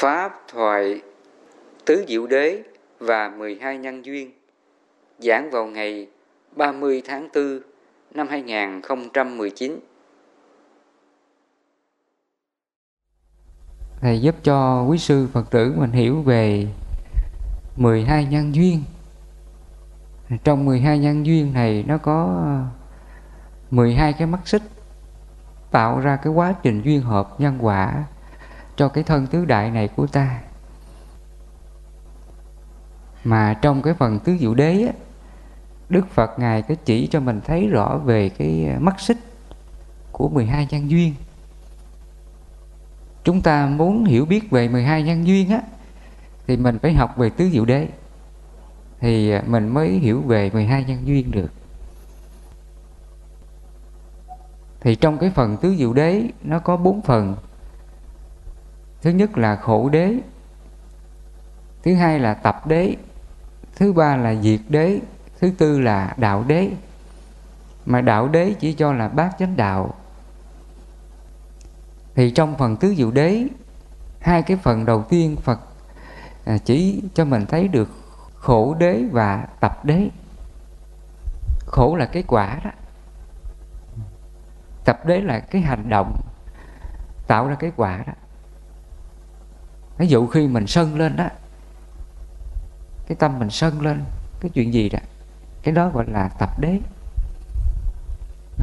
Pháp thoại Tứ Diệu Đế và 12 Nhân Duyên, giảng vào ngày 30 tháng 4 năm 2019. Thầy giúp cho quý sư Phật tử mình hiểu về 12 nhân duyên. Trong 12 nhân duyên này nó có 12 cái mắt xích, tạo ra cái quá trình duyên hợp nhân quả cho cái thân tứ đại này của ta. Mà trong cái phần tứ diệu đế á, Đức Phật Ngài có chỉ cho mình thấy rõ về cái mắt xích của 12 nhân duyên. Chúng ta muốn hiểu biết về 12 nhân duyên á thì mình phải học về tứ diệu đế thì mình mới hiểu về 12 nhân duyên được. Thì trong cái phần tứ diệu đế nó có bốn phần thứ nhất là khổ đế. Thứ hai là tập đế. Thứ ba là diệt đế. Thứ tư là đạo đế. Mà đạo đế chỉ cho là bát chánh đạo. Thì trong phần tứ diệu đế, hai cái phần đầu tiên phật à, chỉ cho mình thấy được khổ đế và tập đế. Khổ là cái quả đó. Tập đế là cái hành động, tạo ra cái quả đó ví dụ khi mình sân lên đó cái tâm mình sân lên, cái chuyện gì đó, cái đó gọi là tập đế.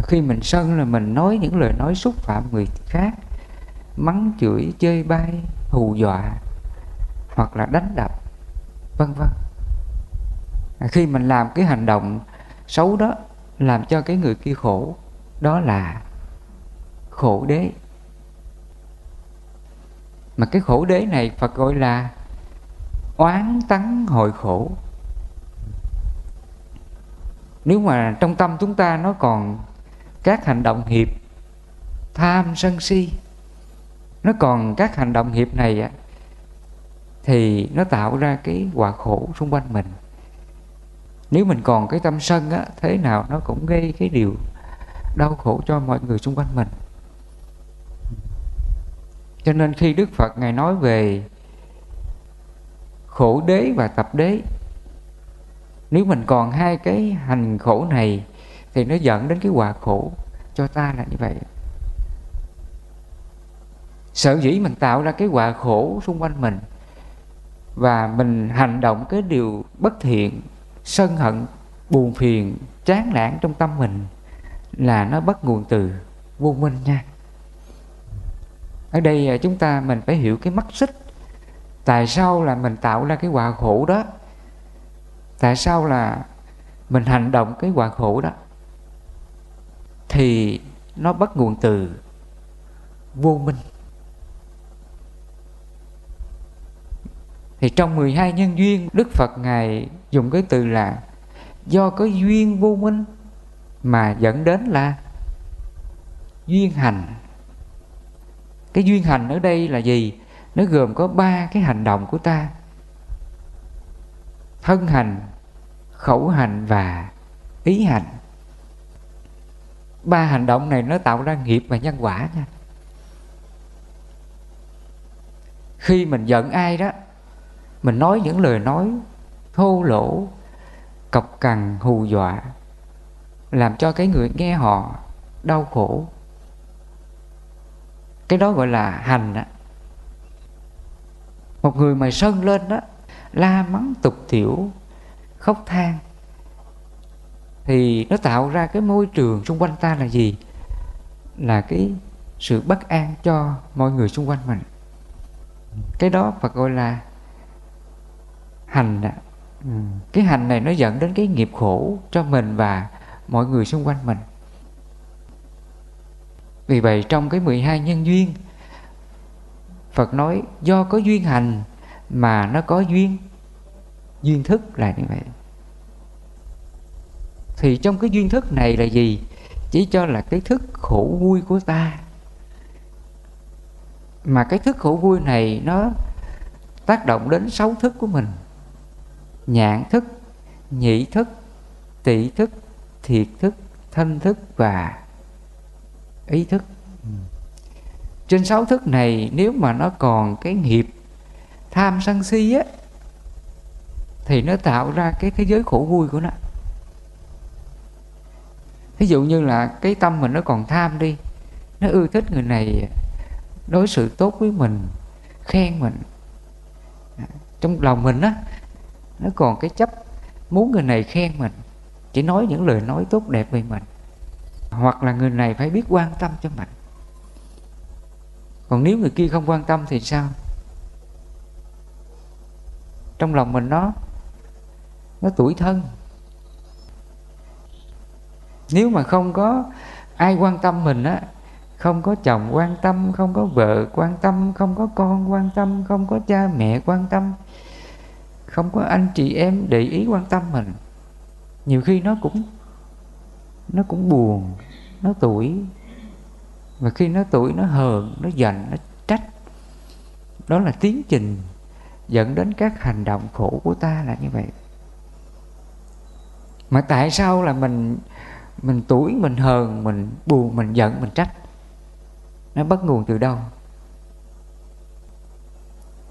Khi mình sân là mình nói những lời nói xúc phạm người khác, mắng chửi chơi bay hù dọa, hoặc là đánh đập, vân vân. Khi mình làm cái hành động xấu đó, làm cho cái người kia khổ, đó là khổ đế mà cái khổ đế này Phật gọi là oán tắng hội khổ. Nếu mà trong tâm chúng ta nó còn các hành động hiệp, tham sân si, nó còn các hành động hiệp này thì nó tạo ra cái quả khổ xung quanh mình. Nếu mình còn cái tâm sân á, thế nào nó cũng gây cái điều đau khổ cho mọi người xung quanh mình cho nên khi Đức Phật Ngài nói về khổ đế và tập đế, nếu mình còn hai cái hành khổ này thì nó dẫn đến cái quả khổ. Cho ta là như vậy. Sở dĩ mình tạo ra cái quả khổ xung quanh mình và mình hành động cái điều bất thiện, sân hận, buồn phiền, chán nản trong tâm mình là nó bắt nguồn từ vô minh nha ở đây à, chúng ta mình phải hiểu cái mắt xích. Tại sao là mình tạo ra cái quả khổ đó? Tại sao là mình hành động cái quả khổ đó? Thì nó bắt nguồn từ vô minh. Thì trong 12 nhân duyên, Đức Phật Ngài dùng cái từ là do có duyên vô minh mà dẫn đến là duyên hành cái duyên hành ở đây là gì? Nó gồm có ba cái hành động của ta. Thân hành, khẩu hành và ý hành. Ba hành động này nó tạo ra nghiệp và nhân quả nha. Khi mình giận ai đó, mình nói những lời nói thô lỗ, cọc cằn, hù dọa, làm cho cái người nghe họ đau khổ cái đó gọi là hành đó. một người mà sân lên đó la mắng tục tiểu khóc than thì nó tạo ra cái môi trường xung quanh ta là gì là cái sự bất an cho mọi người xung quanh mình cái đó Phật gọi là hành đó. Ừ. cái hành này nó dẫn đến cái nghiệp khổ cho mình và mọi người xung quanh mình vì vậy trong cái 12 nhân duyên, Phật nói do có duyên hành mà nó có duyên duyên thức là như vậy. Thì trong cái duyên thức này là gì? Chỉ cho là cái thức khổ vui của ta. Mà cái thức khổ vui này nó tác động đến sáu thức của mình. Nhãn thức nhị thức tỷ thức, thiệt thức, thân thức và ý thức. Trên sáu thức này, nếu mà nó còn cái nghiệp tham sân si á, thì nó tạo ra cái thế giới khổ vui của nó. Ví dụ như là cái tâm mình nó còn tham đi, nó ưa thích người này đối xử tốt với mình, khen mình. Trong lòng mình á, nó còn cái chấp muốn người này khen mình, chỉ nói những lời nói tốt đẹp về mình hoặc là người này phải biết quan tâm cho mình. Còn nếu người kia không quan tâm thì sao? Trong lòng mình nó nó tuổi thân. Nếu mà không có ai quan tâm mình á, không có chồng quan tâm, không có vợ quan tâm, không có con quan tâm, không có cha mẹ quan tâm, không có anh chị em để ý quan tâm mình, nhiều khi nó cũng nó cũng buồn, nó tuổi và khi nó tuổi nó hờn, nó giận, nó trách. Đó là tiến trình dẫn đến các hành động khổ của ta là như vậy. Mà tại sao là mình mình tuổi mình hờn, mình buồn, mình giận, mình trách? Nó bắt nguồn từ đâu?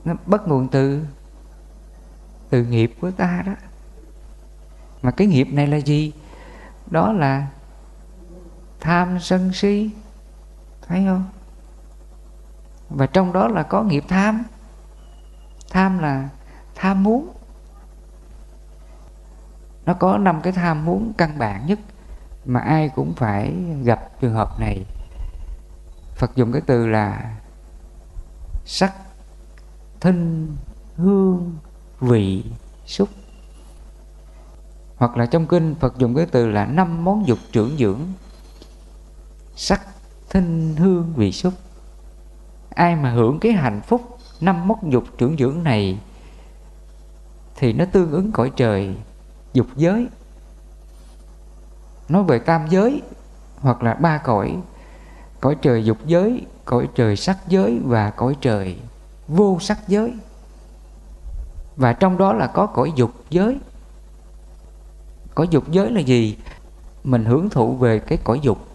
Nó bắt nguồn từ từ nghiệp của ta đó. Mà cái nghiệp này là gì? Đó là tham sân si, thấy không? Và trong đó là có nghiệp tham. Tham là tham muốn. Nó có năm cái tham muốn căn bản nhất mà ai cũng phải gặp trường hợp này. Phật dùng cái từ là sắc, thinh, hương, vị, xúc hoặc là trong kinh Phật dùng cái từ là năm món dục trưởng dưỡng. Sắc, thinh, hương, vị xúc. Ai mà hưởng cái hạnh phúc năm món dục trưởng dưỡng này thì nó tương ứng cõi trời, dục giới. Nói về tam giới hoặc là ba cõi cõi trời dục giới, cõi trời sắc giới và cõi trời vô sắc giới. Và trong đó là có cõi dục giới cõi dục giới là gì? Mình hưởng thụ về cái cõi dục.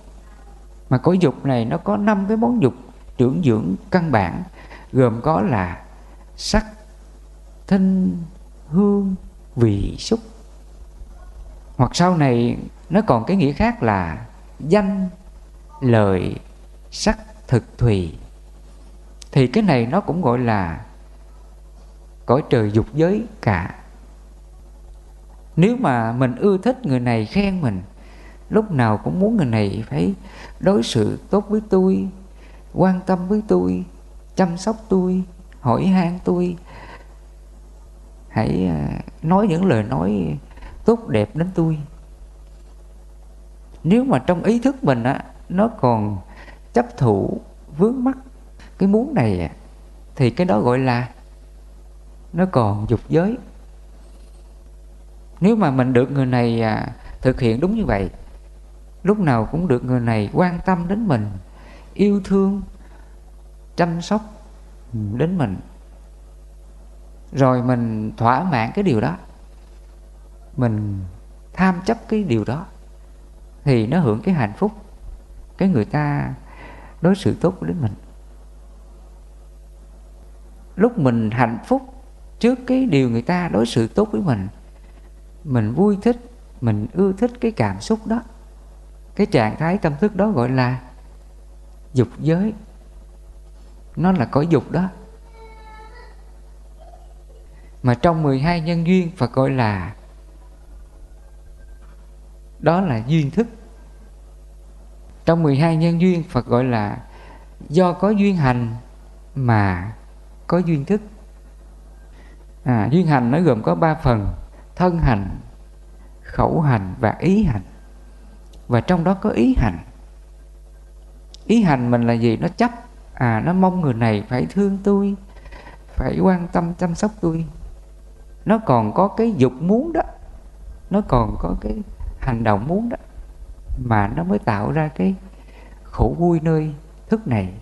Mà cõi dục này nó có năm cái món dục trưởng dưỡng căn bản, gồm có là sắc thinh hương, vị, xúc. Hoặc sau này nó còn cái nghĩa khác là danh lợi sắc, thực, thùy. Thì cái này nó cũng gọi là cõi trời dục giới cả nếu mà mình ưa thích người này khen mình, lúc nào cũng muốn người này phải đối xử tốt với tôi, quan tâm với tôi, chăm sóc tôi, hỏi han tôi. Hãy à, nói những lời nói tốt đẹp đến tôi. Nếu mà trong ý thức mình á, nó còn chấp thủ vướng mắc cái muốn này thì cái đó gọi là nó còn dục giới nếu mà mình được người này à, thực hiện đúng như vậy lúc nào cũng được người này quan tâm đến mình yêu thương chăm sóc đến mình. Rồi mình thỏa mãn cái điều đó mình tham chấp cái điều đó thì nó hưởng cái hạnh phúc cái người ta đối xử tốt đến mình. Lúc mình hạnh phúc trước cái điều người ta đối xử tốt với mình mình vui thích mình ưa thích cái cảm xúc đó. Cái trạng thái tâm thức đó gọi là dục giới. Nó là cõi dục đó. Mà trong 12 nhân duyên Phật gọi là đó là duyên thức. Trong 12 nhân duyên Phật gọi là do có duyên hành mà có duyên thức. À, duyên hành nó gồm có ba phần thân hành, khẩu hành và ý hành. Và trong đó có ý hành. Ý hành mình là gì? Nó chấp. À nó mong người này phải thương tôi, phải quan tâm chăm sóc tôi. Nó còn có cái dục muốn đó. Nó còn có cái hành động muốn đó. Mà nó mới tạo ra cái khổ vui nơi thức này.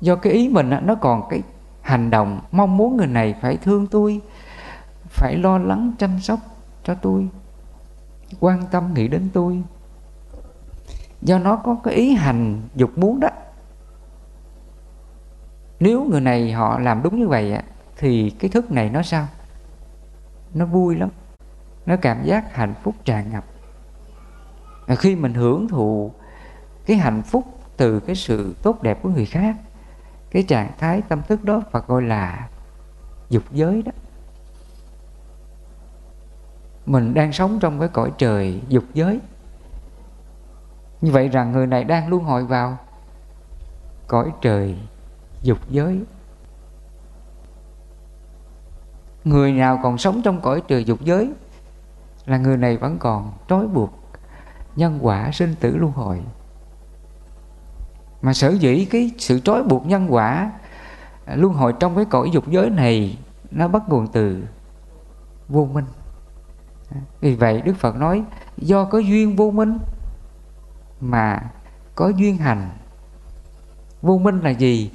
Do cái ý mình nó còn cái hành động mong muốn người này phải thương tôi phải lo lắng chăm sóc cho tôi, quan tâm nghĩ đến tôi. Do nó có cái ý hành dục muốn đó. Nếu người này họ làm đúng như vậy thì cái thức này nó sao? Nó vui lắm, nó cảm giác hạnh phúc tràn ngập. Khi mình hưởng thụ cái hạnh phúc từ cái sự tốt đẹp của người khác, cái trạng thái tâm thức đó Phật gọi là dục giới đó mình đang sống trong cái cõi trời dục giới. Như vậy rằng người này đang luân hồi vào cõi trời dục giới. Người nào còn sống trong cõi trời dục giới là người này vẫn còn trói buộc nhân quả sinh tử luân hồi. Mà sở dĩ cái sự trói buộc nhân quả luân hồi trong cái cõi dục giới này nó bắt nguồn từ vô minh vì vậy đức phật nói, do có duyên vô minh mà có duyên hành. Vô minh là gì?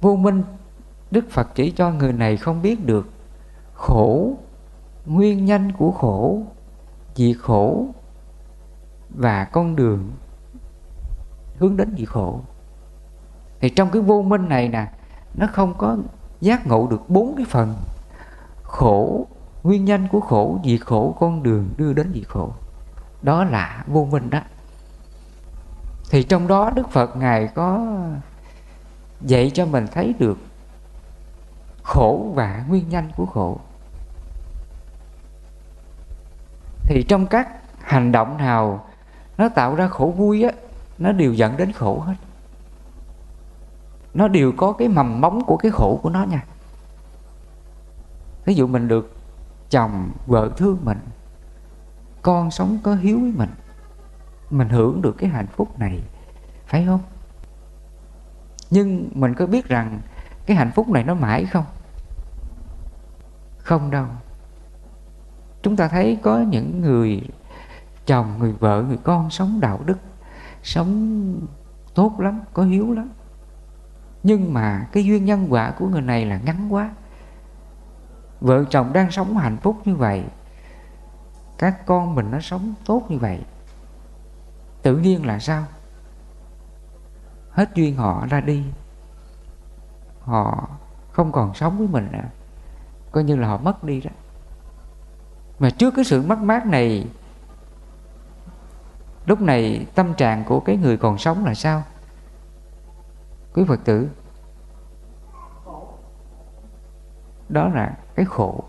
Vô minh, đức phật chỉ cho người này không biết được khổ, nguyên nhân của khổ, diệt khổ và con đường hướng đến diệt khổ. Thì trong cái vô minh này nè, nó không có giác ngộ được bốn cái phần, khổ nguyên nhân của khổ, diệt khổ, con đường đưa đến diệt khổ. Đó là vô minh đó. Thì trong đó đức phật ngài có dạy cho mình thấy được khổ và nguyên nhân của khổ. Thì trong các hành động nào nó tạo ra khổ vui á, nó đều dẫn đến khổ hết. Nó đều có cái mầm móng của cái khổ của nó nha. Ví dụ mình được chồng vợ thương mình, con sống có hiếu với mình mình hưởng được cái hạnh phúc này, phải không? Nhưng mình có biết rằng cái hạnh phúc này nó mãi không? Không đâu. Chúng ta thấy có những người chồng, người vợ, người con sống đạo đức, sống tốt lắm, có hiếu lắm. Nhưng mà cái duyên nhân quả của người này là ngắn quá vợ chồng đang sống hạnh phúc như vậy, các con mình nó sống tốt như vậy, tự nhiên là sao? Hết duyên họ ra đi, họ không còn sống với mình nữa. Coi như là họ mất đi đó. Mà trước cái sự mất mát này, lúc này tâm trạng của cái người còn sống là sao? Quý phật tử, đó là cái khổ.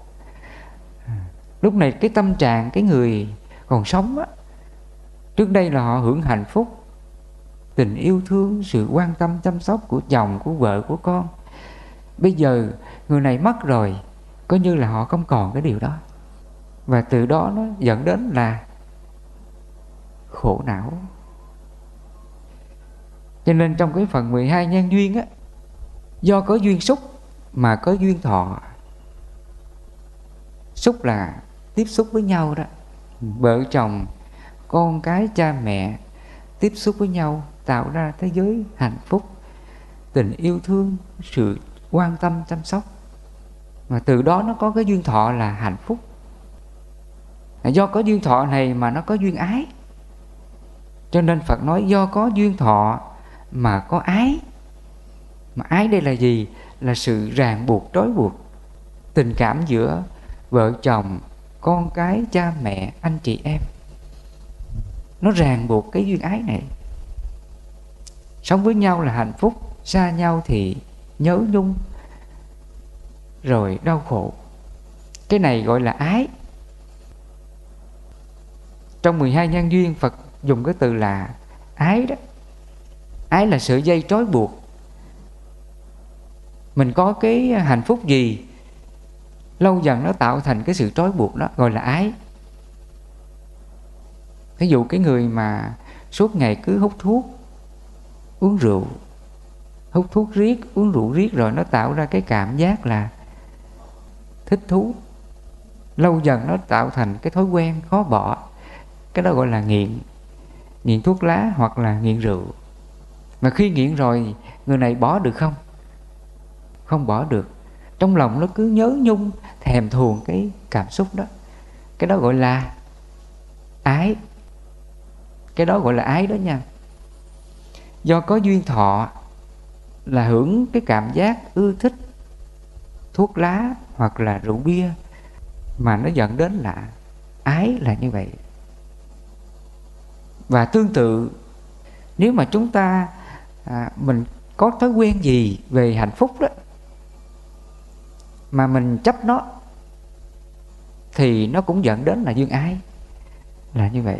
Lúc này cái tâm trạng cái người còn sống á, trước đây là họ hưởng hạnh phúc, tình yêu thương, sự quan tâm, chăm sóc của chồng, của vợ, của con. Bây giờ người này mất rồi, coi như là họ không còn cái điều đó. Và từ đó nó dẫn đến là khổ não. Cho nên trong cái phần 12 nhân duyên á, do có duyên xúc mà có duyên thọ xúc là tiếp xúc với nhau đó. Vợ chồng, con cái, cha mẹ tiếp xúc với nhau tạo ra thế giới hạnh phúc, tình yêu thương, sự quan tâm, chăm sóc. Mà từ đó nó có cái duyên thọ là hạnh phúc. Do có duyên thọ này mà nó có duyên ái. Cho nên phật nói do có duyên thọ mà có ái. Mà ái đây là gì? Là sự ràng buộc, trói buộc tình cảm giữa vợ chồng, con cái, cha mẹ, anh chị em. Nó ràng buộc cái duyên ái này. Sống với nhau là hạnh phúc, xa nhau thì nhớ nhung, rồi đau khổ. Cái này gọi là ái. Trong 12 nhân duyên, Phật dùng cái từ là ái đó. Ái là sợi dây trói buộc. Mình có cái hạnh phúc gì lâu dần nó tạo thành cái sự trói buộc đó, gọi là ái. Ví dụ cái người mà suốt ngày cứ hút thuốc, uống rượu, hút thuốc riết, uống rượu riết rồi nó tạo ra cái cảm giác là thích thú. Lâu dần nó tạo thành cái thói quen khó bỏ, cái đó gọi là nghiện nghiện thuốc lá hoặc là nghiện rượu. Mà khi nghiện rồi, người này bỏ được không? Không bỏ được trong lòng nó cứ nhớ nhung thèm thuồng cái cảm xúc đó. Cái đó gọi là ái. Cái đó gọi là ái đó nha. Do có duyên thọ là hưởng cái cảm giác ưa thích thuốc lá hoặc là rượu bia mà nó dẫn đến là ái là như vậy. Và tương tự nếu mà chúng ta à, mình có thói quen gì về hạnh phúc đó mà mình chấp nó thì nó cũng dẫn đến là dương ái. Là như vậy.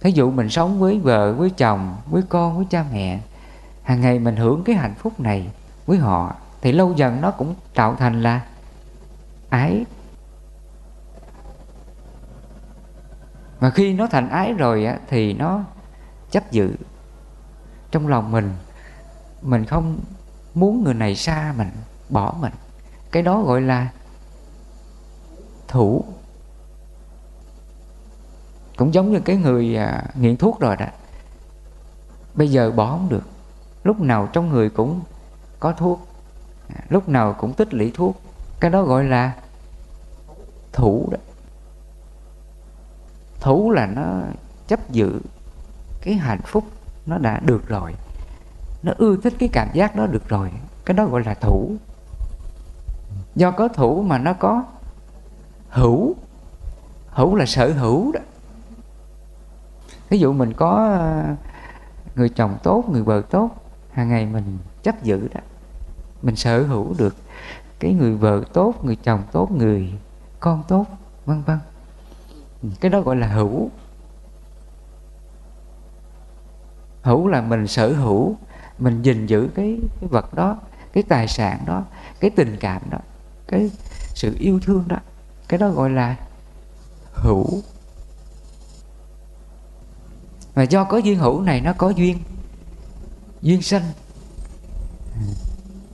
Thí dụ mình sống với vợ với chồng với con với cha mẹ hàng ngày mình hưởng cái hạnh phúc này với họ thì lâu dần nó cũng tạo thành là ái. Mà khi nó thành ái rồi á, thì nó chấp giữ trong lòng mình mình không muốn người này xa mình bỏ mình. Cái đó gọi là thủ. Cũng giống như cái người à, nghiện thuốc rồi đó. Bây giờ bỏ không được. Lúc nào trong người cũng có thuốc. À, lúc nào cũng tích lũy thuốc. Cái đó gọi là thủ đó. Thủ là nó chấp giữ cái hạnh phúc nó đã được rồi nó ưa thích cái cảm giác đó được rồi. Cái đó gọi là thủ. Do có thủ mà nó có hữu. Hữu là sở hữu đó. Ví dụ mình có ờ, người chồng tốt, người vợ tốt, hàng ngày mình chấp giữ đó. Mình sở hữu được cái người vợ tốt, người chồng tốt, người con tốt, vân vân. Cái đó gọi là hữu. Hữu là mình sở hữu mình gìn giữ cái, cái vật đó cái tài sản đó cái tình cảm đó cái sự yêu thương đó. Cái đó gọi là hữu. Và do có duyên hữu này nó có duyên duyên sanh.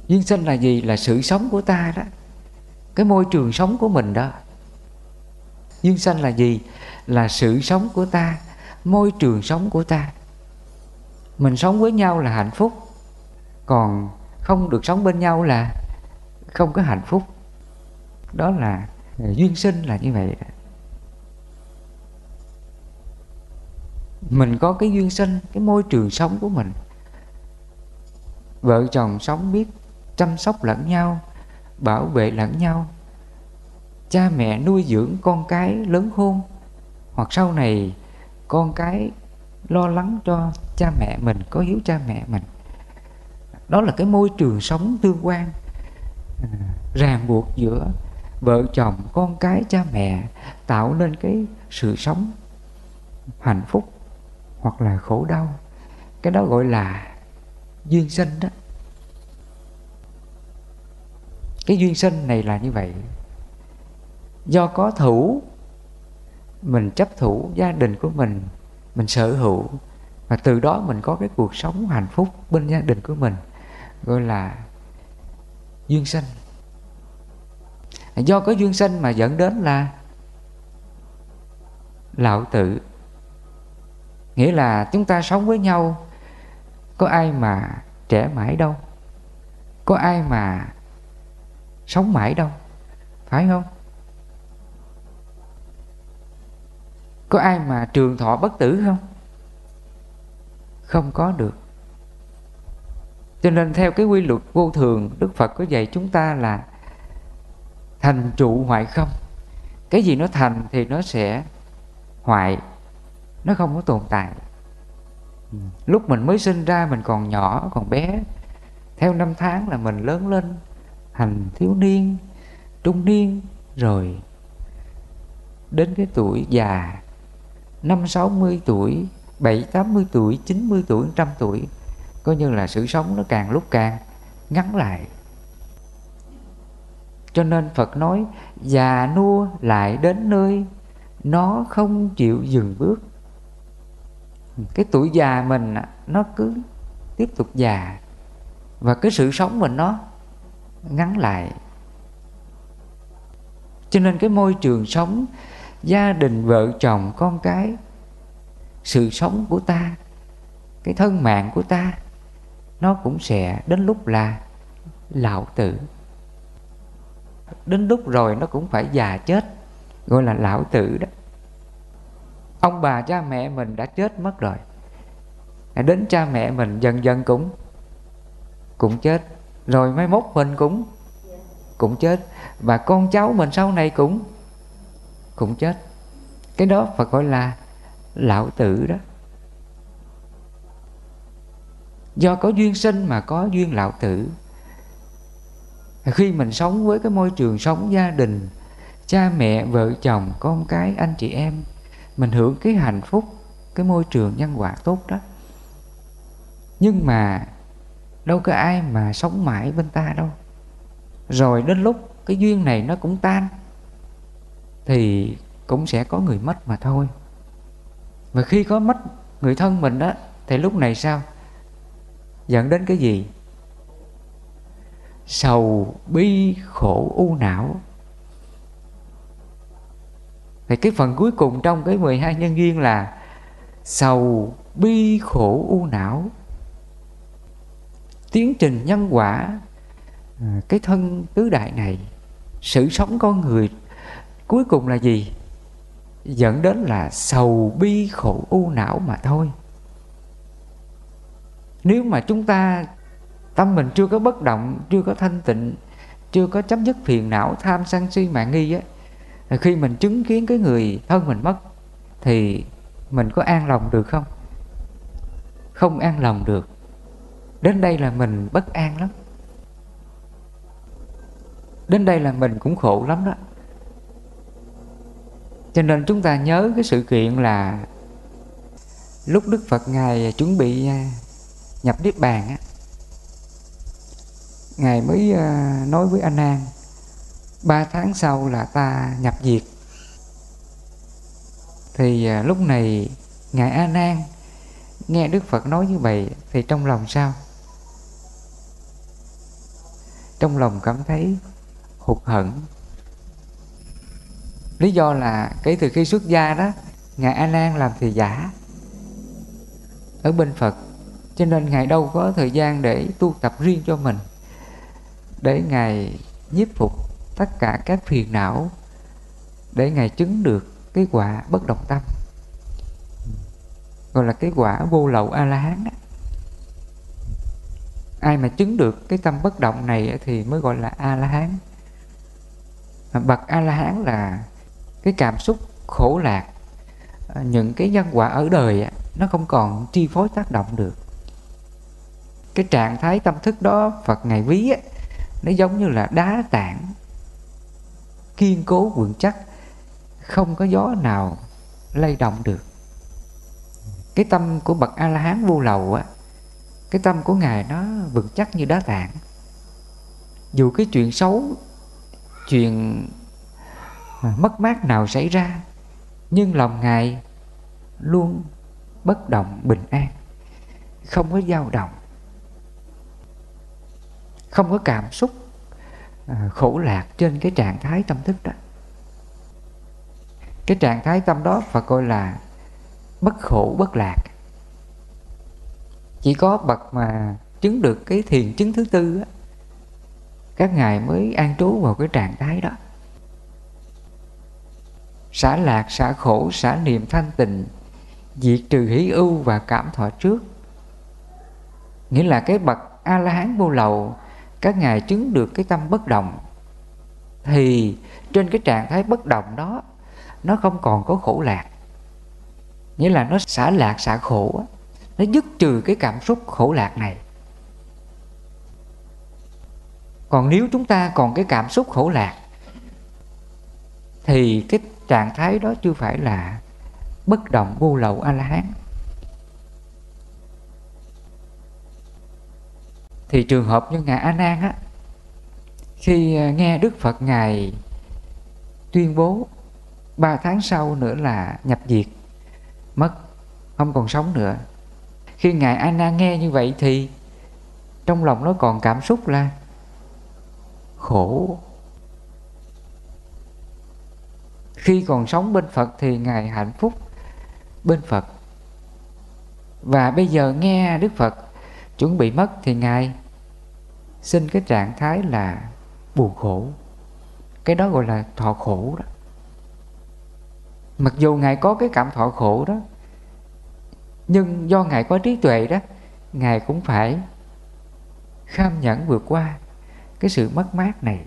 Duyên sanh là gì? Là sự sống của ta đó. Cái môi trường sống của mình đó. Duyên sanh là gì? Là sự sống của ta môi trường sống của ta mình sống với nhau là hạnh phúc. Còn không được sống bên nhau là không có hạnh phúc. Đó là ờ, duyên sinh là như vậy. Mình có cái duyên sinh, cái môi trường sống của mình. Vợ chồng sống biết chăm sóc lẫn nhau, bảo vệ lẫn nhau. Cha mẹ nuôi dưỡng con cái lớn khôn. Hoặc sau này con cái lo lắng cho cha mẹ mình, có hiếu cha mẹ mình. Đó là cái môi trường sống tương quan à, ràng buộc giữa vợ chồng, con cái, cha mẹ, tạo nên cái sự sống hạnh phúc hoặc là khổ đau. Cái đó gọi là duyên sinh đó. Cái duyên sinh này là như vậy. Do có thủ, mình chấp thủ gia đình của mình mình sở hữu. Và từ đó mình có cái cuộc sống hạnh phúc bên gia đình của mình, gọi là duyên sanh. Do có duyên sanh mà dẫn đến là lão tử. Nghĩa là chúng ta sống với nhau, có ai mà trẻ mãi đâu, có ai mà sống mãi đâu, phải không? Có ai mà trường thọ bất tử không? Không có được. Cho nên theo cái quy luật vô thường, đức phật có dạy chúng ta là thành trụ hoại không. Cái gì nó thành thì nó sẽ hoại, nó không có tồn tại. Lúc mình mới sinh ra, mình còn nhỏ, còn bé, theo năm tháng là mình lớn lên thành thiếu niên, trung niên, rồi đến cái tuổi già năm sáu mươi tuổi, bảy tám mươi tuổi, chín mươi tuổi trăm tuổi. Coi như là sự sống nó càng lúc càng ngắn lại. Cho nên Phật nói, già nua lại đến nơi nó không chịu dừng bước. Cái tuổi già mình nó cứ tiếp tục già. Và cái sự sống mình nó ngắn lại. Cho nên cái môi trường sống gia đình vợ chồng con cái, sự sống của ta, cái thân mạng của ta, nó cũng sẽ đến lúc là lão tử. Đến lúc rồi nó cũng phải già chết, gọi là lão tử đó. Ông bà cha mẹ mình đã chết mất rồi. Đến cha mẹ mình dần dần cũng cũng chết. Rồi mai mốt mình cũng cũng chết. Và con cháu mình sau này cũng cũng chết. Cái đó phải gọi là lão tử đó. Do có duyên sinh mà có duyên lão tử. Khi mình sống với cái môi trường sống gia đình, cha mẹ, vợ chồng, con cái, anh chị em, mình hưởng cái hạnh phúc, cái môi trường nhân quả tốt đó. Nhưng mà đâu có ai mà sống mãi bên ta đâu. Rồi đến lúc cái duyên này nó cũng tan thì cũng sẽ có người mất mà thôi. Mà khi có mất người thân mình đó thì lúc này sao? Dẫn đến cái gì? Sầu, bi, khổ, u não. Thì cái phần cuối cùng trong cái 12 nhân duyên là sầu, bi, khổ, u não. Tiến trình nhân quả à, cái thân tứ đại này, sự sống con người cuối cùng là gì? Dẫn đến là sầu bi khổ u não mà thôi. Nếu mà chúng ta, tâm mình chưa có bất động, chưa có thanh tịnh, chưa có chấm dứt phiền não, tham sân si mạng nghi á, khi mình chứng kiến cái người thân mình mất, thì mình có an lòng được không? Không an lòng được. Đến đây là mình bất an lắm. Đến đây là mình cũng khổ lắm đó cho nên chúng ta nhớ cái sự kiện là lúc đức phật ngài chuẩn bị à, nhập niết bàn á, ngài mới à, nói với anh an, ba tháng sau là ta nhập diệt. Thì à, lúc này ngài a nan nghe đức phật nói như vậy thì trong lòng sao? Trong lòng cảm thấy hụt hẫng lý do là kể từ khi xuất gia đó, ngài a nan làm thì giả. Ở bên phật, cho nên ngài đâu có thời gian để tu tập riêng cho mình. Để ngài nhiếp phục tất cả các phiền não, để ngài chứng được cái quả bất động tâm. Gọi là cái quả vô lậu a la hán ai mà chứng được cái tâm bất động này thì mới gọi là a la hán bậc a la hán là cái cảm xúc khổ lạc à, những cái nhân quả ở đời nó không còn chi phối tác động được. Cái trạng thái tâm thức đó, Phật ngày ví nó giống như là đá tảng, kiên cố vững chắc, không có gió nào lay động được. Cái tâm của bậc a la hán vô lầu á, cái tâm của ngài nó vững chắc như đá tảng. Dù cái chuyện xấu, chuyện mất mát nào xảy ra nhưng lòng ngài luôn bất động bình an không có dao động không có cảm xúc à, khổ lạc trên cái trạng thái tâm thức đó. Cái trạng thái tâm đó phải coi là bất khổ bất lạc. Chỉ có bậc mà chứng được cái thiền chứng thứ tư á, các ngài mới an trú vào cái trạng thái đó xả lạc, xả khổ, xả niệm thanh tịnh, diệt trừ hỷ ưu và cảm thọ trước. Nghĩa là cái bậc a la hán vô lậu các ngài chứng được cái tâm bất động. Thì trên cái trạng thái bất động đó, nó không còn có khổ lạc. Nghĩa là nó xả lạc, xả khổ nó dứt trừ cái cảm xúc khổ lạc này. Còn nếu chúng ta còn cái cảm xúc khổ lạc, thì cái trạng thái đó chưa phải là bất động vô lậu a la hán thì trường hợp như ngài a nan á, khi à, nghe đức phật ngài tuyên bố ba tháng sau nữa là nhập diệt, mất, không còn sống nữa, khi ngài a nan nghe như vậy thì trong lòng nó còn cảm xúc là khổ. Khi còn sống bên phật thì ngài hạnh phúc bên phật. Và bây giờ nghe đức phật chuẩn bị mất thì ngài sinh cái trạng thái là buồn khổ. Cái đó gọi là thọ khổ đó. Mặc dù ngài có cái cảm thọ khổ đó, nhưng do ngài có trí tuệ đó, ngài cũng phải kham nhẫn vượt qua cái sự mất mát này.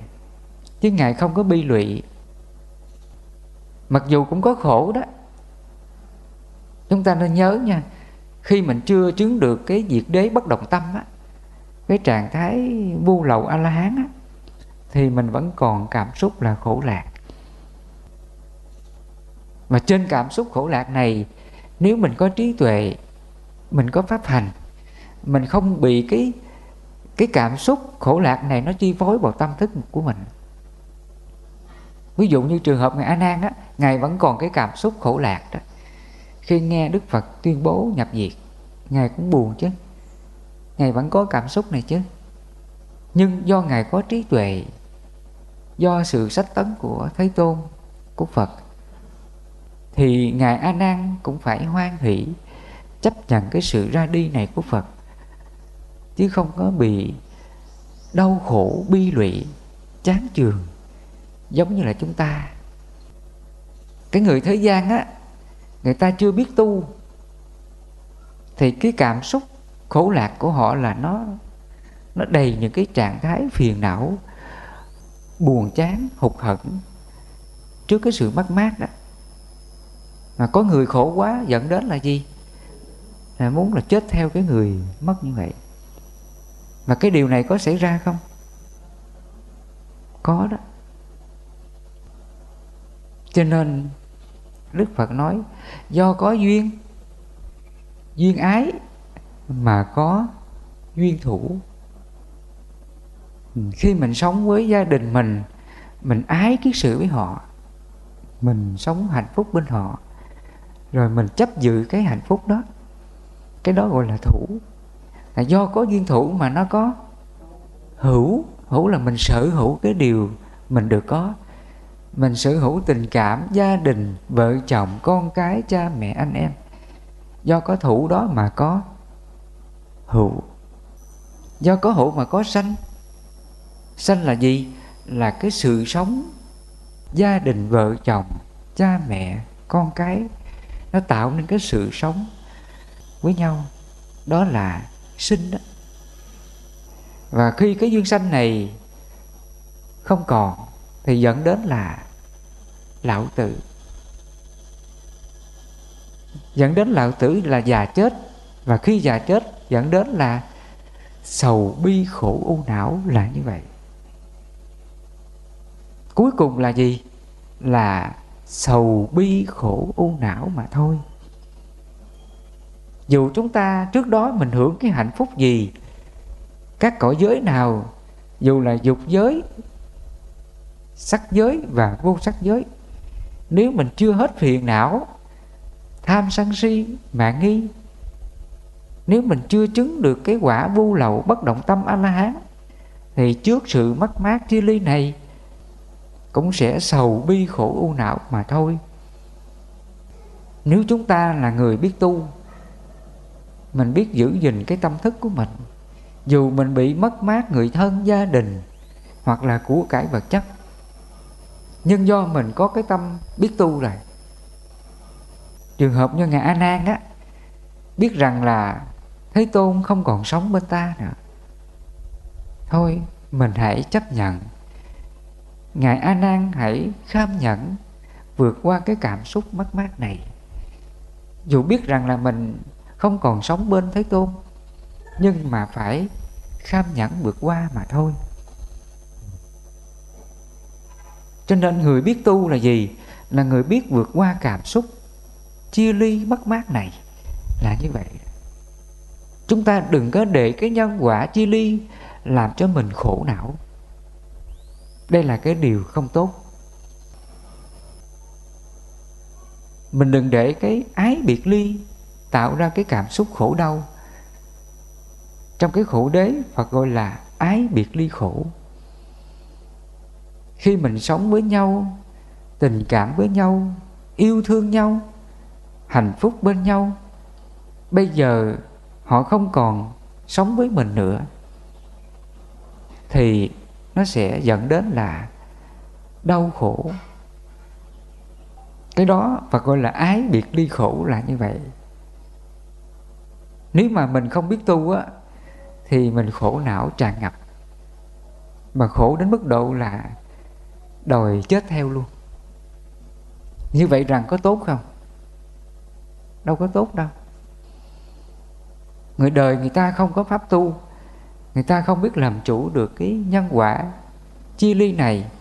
Chứ ngài không có bi lụy mặc dù cũng có khổ đó. Chúng ta nên nhớ nha, khi mình chưa chứng được cái diệt đế bất động tâm á, cái trạng thái vô lậu a la hán á, thì mình vẫn còn cảm xúc là khổ lạc. Mà trên cảm xúc khổ lạc này, nếu mình có trí tuệ, mình có pháp hành, mình không bị cái cái cảm xúc khổ lạc này nó chi phối vào tâm thức của mình ví dụ như trường hợp ngài a nan á, ngài vẫn còn cái cảm xúc khổ lạc đó. Khi nghe đức phật tuyên bố nhập diệt, ngài cũng buồn chứ. Ngài vẫn có cảm xúc này chứ. Nhưng do ngài có trí tuệ, do sự sách tấn của thế tôn, của phật, thì ngài a nan cũng phải hoan hỷ, chấp nhận cái sự ra đi này của phật, chứ không có bị đau khổ, bi lụy, chán chường giống như là chúng ta. Cái người thế gian á, người ta chưa biết tu, thì cái cảm xúc khổ lạc của họ là nó nó đầy những cái trạng thái phiền não, buồn chán, hụt hẫng trước cái sự mất mát đó. Mà có người khổ quá, dẫn đến là gì? Là muốn là chết theo cái người mất như vậy. Mà cái điều này có xảy ra không? Có đó cho nên đức phật nói, do có duyên duyên ái mà có duyên thủ. Khi mình sống với gia đình mình mình ái kiết sự với họ, mình sống hạnh phúc bên họ, rồi mình chấp giữ cái hạnh phúc đó, cái đó gọi là thủ. Là do có duyên thủ mà nó có hữu hữu là mình sở hữu cái điều mình được có mình sở hữu tình cảm gia đình, vợ chồng, con cái, cha, mẹ, anh em. Do có thủ đó mà có hữu. Do có hữu mà có sanh. Sanh là gì? Là cái sự sống gia đình, vợ chồng, cha, mẹ, con cái. Nó tạo nên cái sự sống với nhau. Đó là sinh đó. Và khi cái duyên sanh này không còn, thì dẫn đến là lão tử. Dẫn đến lão tử là già chết, và khi già chết, dẫn đến là sầu bi khổ u não là như vậy. Cuối cùng là gì? Là sầu bi khổ u não mà thôi. Dù chúng ta trước đó mình hưởng cái hạnh phúc gì, các cõi giới nào, dù là dục giới, sắc giới và vô sắc giới nếu mình chưa hết phiền não, tham sân si, mạng nghi, nếu mình chưa chứng được cái quả vô lậu bất động tâm a la hán thì trước sự mất mát chia ly này cũng sẽ sầu bi khổ u não mà thôi. Nếu chúng ta là người biết tu, mình biết giữ gìn cái tâm thức của mình, dù mình bị mất mát người thân, gia đình hoặc là của cải vật chất nhưng do mình có cái tâm biết tu rồi. Trường hợp như ngài a nan á, biết rằng là thế tôn không còn sống bên ta nữa. Thôi, mình hãy chấp nhận. Ngài a nan hãy kham nhẫn vượt qua cái cảm xúc mất mát này. Dù biết rằng là mình không còn sống bên thế tôn, nhưng mà phải kham nhẫn vượt qua mà thôi. Cho nên người biết tu là gì? Là người biết vượt qua cảm xúc, chia ly mất mát này. Là như vậy. Chúng ta đừng có để cái nhân quả chia ly làm cho mình khổ não. Đây là cái điều không tốt. Mình đừng để cái ái biệt ly tạo ra cái cảm xúc khổ đau. Trong cái khổ đế, Phật gọi là ái biệt ly khổ khi mình sống với nhau, tình cảm với nhau, yêu thương nhau, hạnh phúc bên nhau, bây giờ họ không còn sống với mình nữa, thì nó sẽ dẫn đến là đau khổ. Cái đó và gọi là ái biệt ly khổ là như vậy. Nếu mà mình không biết tu á, thì mình khổ não tràn ngập. Mà khổ đến mức độ là đòi chết theo luôn. Như vậy rằng có tốt không? Đâu có tốt đâu. Người đời người ta không có pháp tu, người ta không biết làm chủ được cái nhân quả, chi ly này.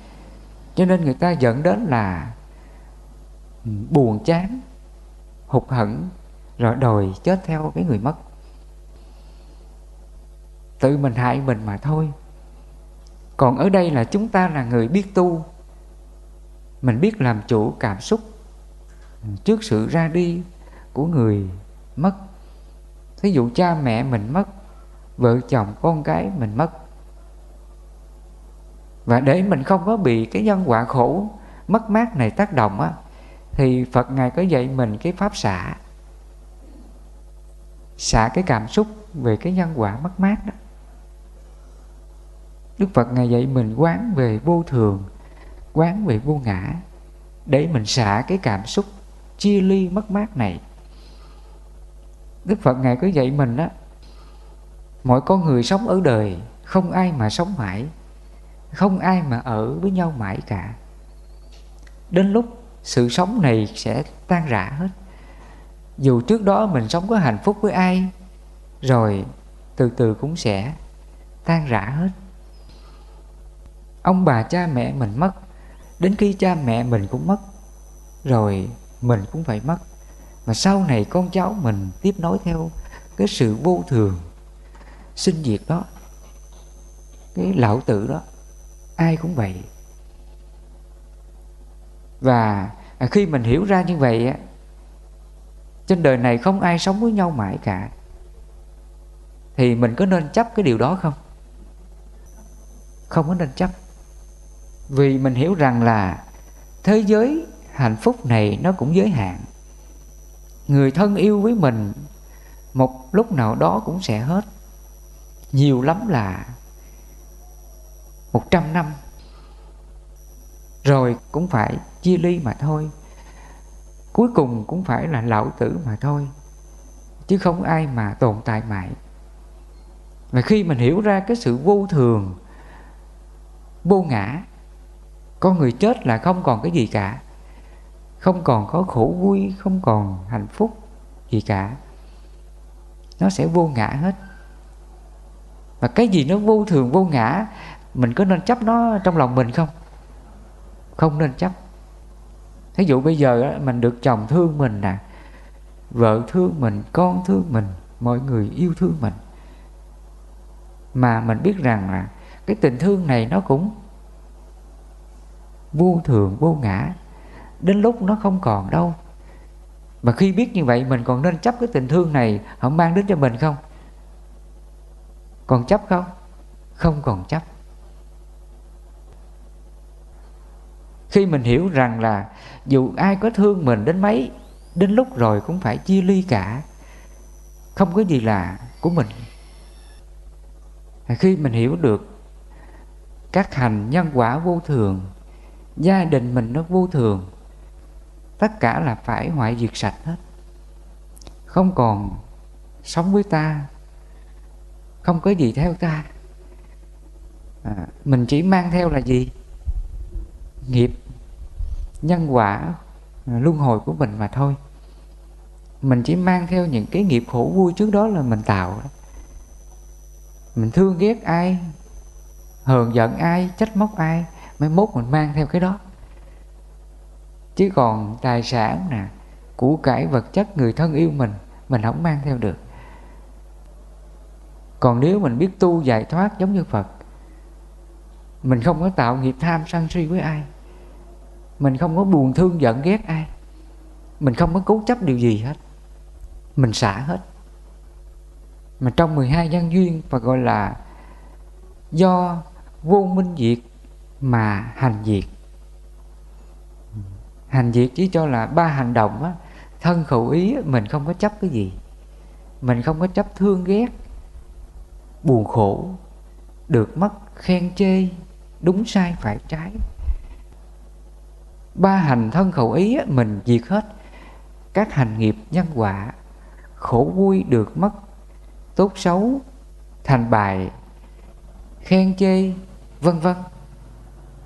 Cho nên người ta dẫn đến là buồn chán, hụt hẫng, rồi đòi chết theo cái người mất. Tự mình hại mình mà thôi. Còn ở đây là chúng ta là người biết tu mình biết làm chủ cảm xúc. Trước sự ra đi của người mất, thí dụ cha mẹ mình mất, vợ chồng con cái mình mất, và để mình không có bị cái nhân quả khổ, mất mát này tác động á, thì Phật ngài có dạy mình cái pháp xả. Xả cái cảm xúc về cái nhân quả mất mát đó. Đức Phật ngài dạy mình quán về vô thường quán về vô ngã để mình xả cái cảm xúc chia ly mất mát này. Đức Phật ngài có dạy mình á, mọi con người sống ở đời không ai mà sống mãi không ai mà ở với nhau mãi cả. Đến lúc sự sống này sẽ tan rã hết. Dù trước đó mình sống có hạnh phúc với ai rồi từ từ cũng sẽ tan rã hết. Ông bà cha mẹ mình mất đến khi cha mẹ mình cũng mất, rồi mình cũng phải mất. Mà sau này con cháu mình tiếp nối theo cái sự vô thường, sinh diệt đó, cái lão tử đó, ai cũng vậy. Và khi mình hiểu ra như vậy trên đời này không ai sống với nhau mãi cả. Thì mình có nên chấp cái điều đó không? Không có nên chấp vì mình hiểu rằng là thế giới hạnh phúc này nó cũng giới hạn. Người thân yêu với mình một lúc nào đó cũng sẽ hết. Nhiều lắm là một trăm năm. Rồi cũng phải chia ly mà thôi. Cuối cùng cũng phải là lão tử mà thôi. Chứ không ai mà tồn tại mãi. Và khi mình hiểu ra cái sự vô thường, vô ngã con người chết là không còn cái gì cả. Không còn có khổ vui, không còn hạnh phúc gì cả. Nó sẽ vô ngã hết. Và cái gì nó vô thường, vô ngã, mình có nên chấp nó trong lòng mình không? Không nên chấp. Thí dụ bây giờ mình được chồng thương mình nè, vợ thương mình, con thương mình, mọi người yêu thương mình. Mà mình biết rằng là cái tình thương này nó cũng vô thường, vô ngã. Đến lúc nó không còn đâu. Mà khi biết như vậy, mình còn nên chấp cái tình thương này, họ mang đến cho mình không? Còn chấp không? Không còn chấp. Khi mình hiểu rằng là dù ai có thương mình đến mấy, đến lúc rồi cũng phải chia ly cả. Không có gì là của mình. Khi mình hiểu được các hành nhân quả vô thường gia đình mình nó vô thường. Tất cả là phải hoại diệt sạch hết. Không còn sống với ta. Không có gì theo ta. À, mình chỉ mang theo là gì? Nghiệp nhân quả à, luân hồi của mình mà thôi. Mình chỉ mang theo những cái nghiệp khổ vui trước đó là mình tạo. Mình thương ghét ai hờn giận ai trách móc ai mới mốt mình mang theo cái đó. Chứ còn tài sản nè, của cải vật chất người thân yêu mình mình không mang theo được. Còn nếu mình biết tu giải thoát giống như phật, mình không có tạo nghiệp tham sân si với ai, mình không có buồn thương giận ghét ai, mình không có cố chấp điều gì hết, mình xả hết. Mà trong 12 nhân duyên và gọi là do vô minh diệt mà hành diệt hành diệt chỉ cho là ba hành động á, thân khẩu ý mình không có chấp cái gì. Mình không có chấp thương ghét buồn khổ được mất khen chê đúng sai phải trái. Ba hành thân khẩu ý mình diệt hết các hành nghiệp nhân quả khổ vui được mất tốt xấu thành bài khen chê vân vân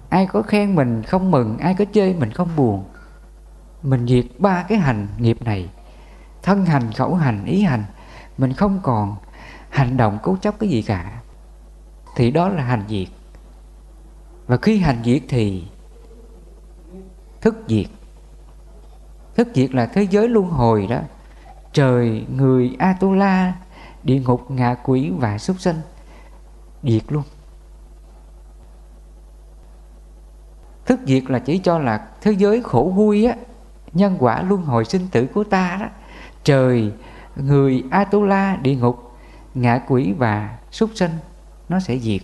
ai có khen mình không mừng, ai có chê mình không buồn. Mình diệt ba cái hành nghiệp này. Thân hành, khẩu hành, ý hành, mình không còn hành động cố chấp cái gì cả. Thì đó là hành diệt. Và khi hành diệt thì thức diệt. Thức diệt là thế giới luân hồi đó. Trời, người, atula, địa ngục, ngạ quỷ và súc sinh diệt luôn. Thức diệt là chỉ cho là thế giới khổ vui á, nhân quả luân hồi sinh tử của ta đó. Trời, người atula địa ngục, ngạ quỷ và súc sinh, nó sẽ diệt.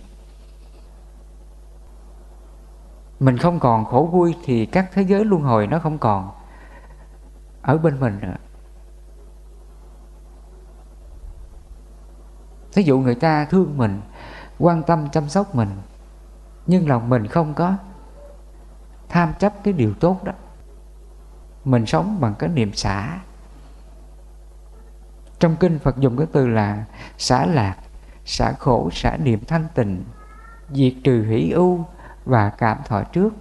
Mình không còn khổ vui thì các thế giới luân hồi nó không còn ở bên mình nữa. Thí dụ người ta thương mình, quan tâm chăm sóc mình, nhưng lòng mình không có tham chấp cái điều tốt đó. Mình sống bằng cái niệm xả. Trong kinh Phật dùng cái từ là xả lạc, xả khổ, xả niệm thanh tịnh, diệt trừ hỷ ưu và cảm thọ trước.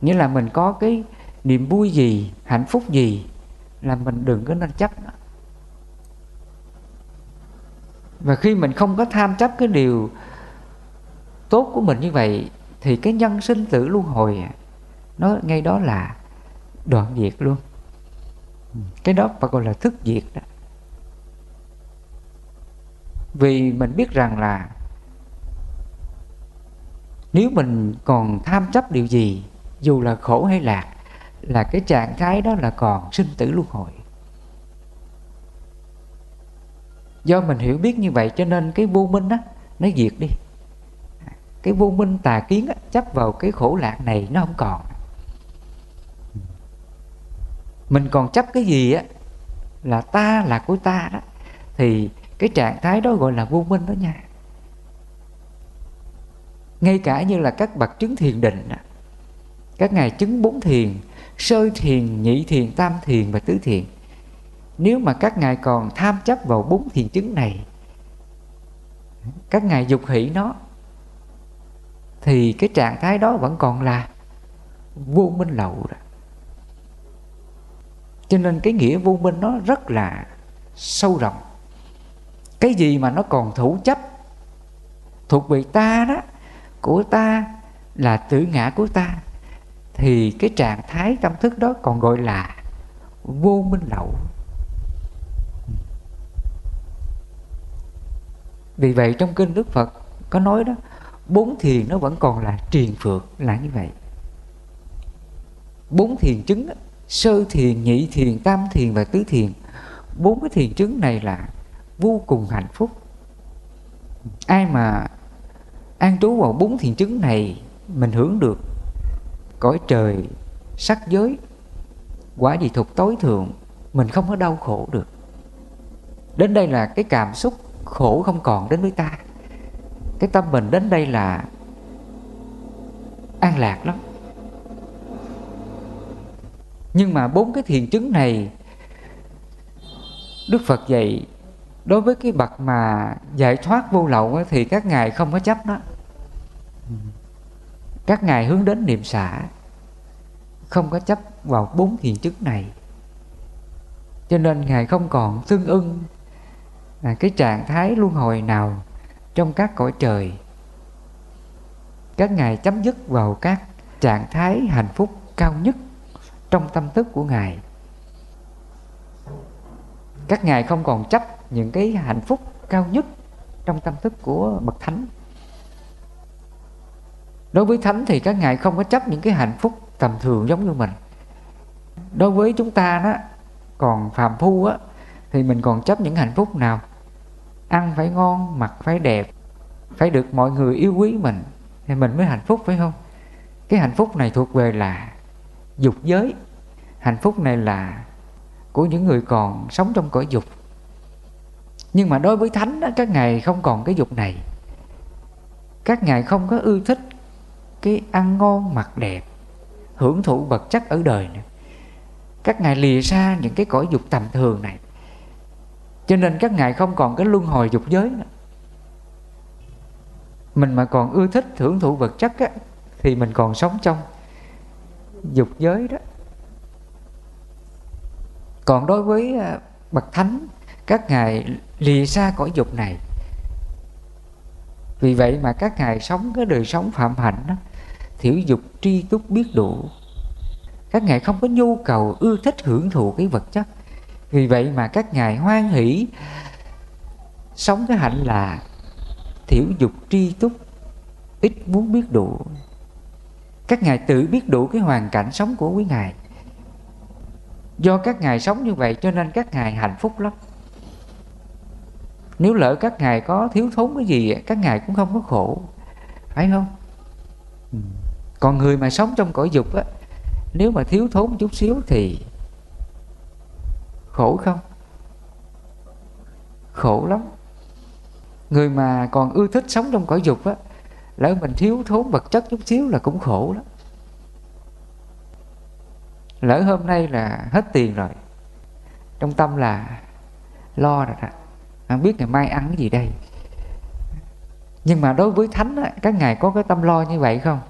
Nghĩa là mình có cái niềm vui gì, hạnh phúc gì là mình đừng có nên chấp nó. Và khi mình không có tham chấp cái điều tốt của mình như vậy thì cái nhân sinh tử luân hồi nó ngay đó là đoạn diệt luôn. Cái đó phải gọi là thức diệt đó. Vì mình biết rằng là nếu mình còn tham chấp điều gì, dù là khổ hay lạc, là cái trạng thái đó là còn sinh tử luân hồi. Do mình hiểu biết như vậy cho nên cái vô minh đó nó diệt đi cái vô minh tà kiến á, chấp vào cái khổ lạc này nó không còn. Mình còn chấp cái gì á là ta là của ta đó thì cái trạng thái đó gọi là vô minh đó nha. Ngay cả như là các bậc chứng thiền định đó, các ngài chứng bốn thiền sơ thiền nhị thiền tam thiền và tứ thiền nếu mà các ngài còn tham chấp vào bốn thiền chứng này các ngài dục hỷ nó thì cái trạng thái đó vẫn còn là vô minh lậu đó. Cho nên cái nghĩa vô minh nó rất là sâu rộng. Cái gì mà nó còn thủ chấp, thuộc về ta đó, của ta là tự ngã của ta, thì cái trạng thái tâm thức đó còn gọi là vô minh lậu. Vì vậy trong kinh đức phật có nói đó bốn thiền nó vẫn còn là triền phược, là như vậy. Bốn thiền chứng sơ thiền, nhị thiền, tam thiền và tứ thiền. Bốn cái thiền chứng này là vô cùng hạnh phúc. Ai mà an trú vào bốn thiền chứng này, mình hưởng được cõi trời, sắc giới, quả gì thuộc tối thượng, mình không có đau khổ được. Đến đây là cái cảm xúc khổ không còn đến với ta cái tâm mình đến đây là an lạc lắm. Nhưng mà bốn cái thiền chứng này đức phật dạy đối với cái bậc mà giải thoát vô lậu thì các ngài không có chấp đó. Các ngài hướng đến niệm xả không có chấp vào bốn thiền chứng này. Cho nên ngài không còn tương ưng à, cái trạng thái luân hồi nào trong các cõi trời. Các ngài chấm dứt vào các trạng thái hạnh phúc cao nhất trong tâm thức của ngài. Các ngài không còn chấp những cái hạnh phúc cao nhất trong tâm thức của bậc thánh. Đối với thánh thì các ngài không có chấp những cái hạnh phúc tầm thường giống như mình. Đối với chúng ta đó, còn phàm phu á, thì mình còn chấp những hạnh phúc nào? Ăn phải ngon mặc phải đẹp phải được mọi người yêu quý mình thì mình mới hạnh phúc phải không? Cái hạnh phúc này thuộc về là dục giới. Hạnh phúc này là của những người còn sống trong cõi dục. Nhưng mà đối với thánh đó, các ngài không còn cái dục này. Các ngài không có ưa thích cái ăn ngon mặc đẹp hưởng thụ vật chất ở đời nữa. Các ngài lìa xa những cái cõi dục tầm thường này cho nên các ngài không còn cái luân hồi dục giới nữa. Mình mà còn ưa thích hưởng thụ vật chất á, thì mình còn sống trong dục giới đó. Còn đối với à, bậc thánh các ngài lìa xa cõi dục này. Vì vậy mà các ngài sống cái đời sống phạm hạnh đó, thiểu dục tri túc biết đủ. Các ngài không có nhu cầu ưa thích hưởng thụ cái vật chất vì vậy mà các ngài hoan hỷ. Sống cái hạnh là thiểu dục tri túc, ít muốn biết đủ. Các ngài tự biết đủ cái hoàn cảnh sống của quý ngài. Do các ngài sống như vậy cho nên các ngài hạnh phúc lắm. Nếu lỡ các ngài có thiếu thốn cái gì, các ngài cũng không có khổ. Phải không? Ừ. Còn người mà sống trong cõi dục á, nếu mà thiếu thốn chút xíu thì khổ không? Khổ lắm. Người mà còn ưa thích sống trong cõi dục á lỡ mình thiếu thốn vật chất chút xíu là cũng khổ lắm. Lỡ hôm nay là hết tiền rồi trong tâm là lo rồi đó. Không biết ngày mai ăn cái gì đây. Nhưng mà đối với thánh á, các ngài có cái tâm lo như vậy không?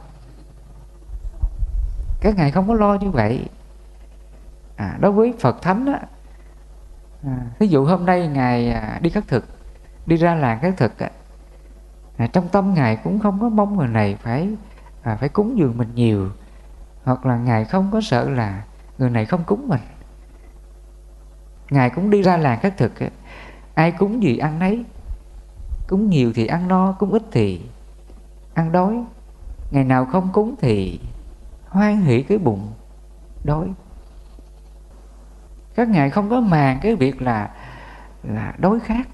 Các ngài không có lo như vậy. À, đối với phật thánh á à, ví dụ hôm nay ngài à, đi khất thực đi ra làng khất thực à, trong tâm ngài cũng không có mong người này phải à, phải cúng dường mình nhiều hoặc là ngài không có sợ là người này không cúng mình. Ngài cũng đi ra làng khất thực ai cúng gì ăn nấy cúng nhiều thì ăn no cúng ít thì ăn đói ngày nào không cúng thì hoan hỷ cái bụng đói các ngài không có màng cái việc là là đối khác.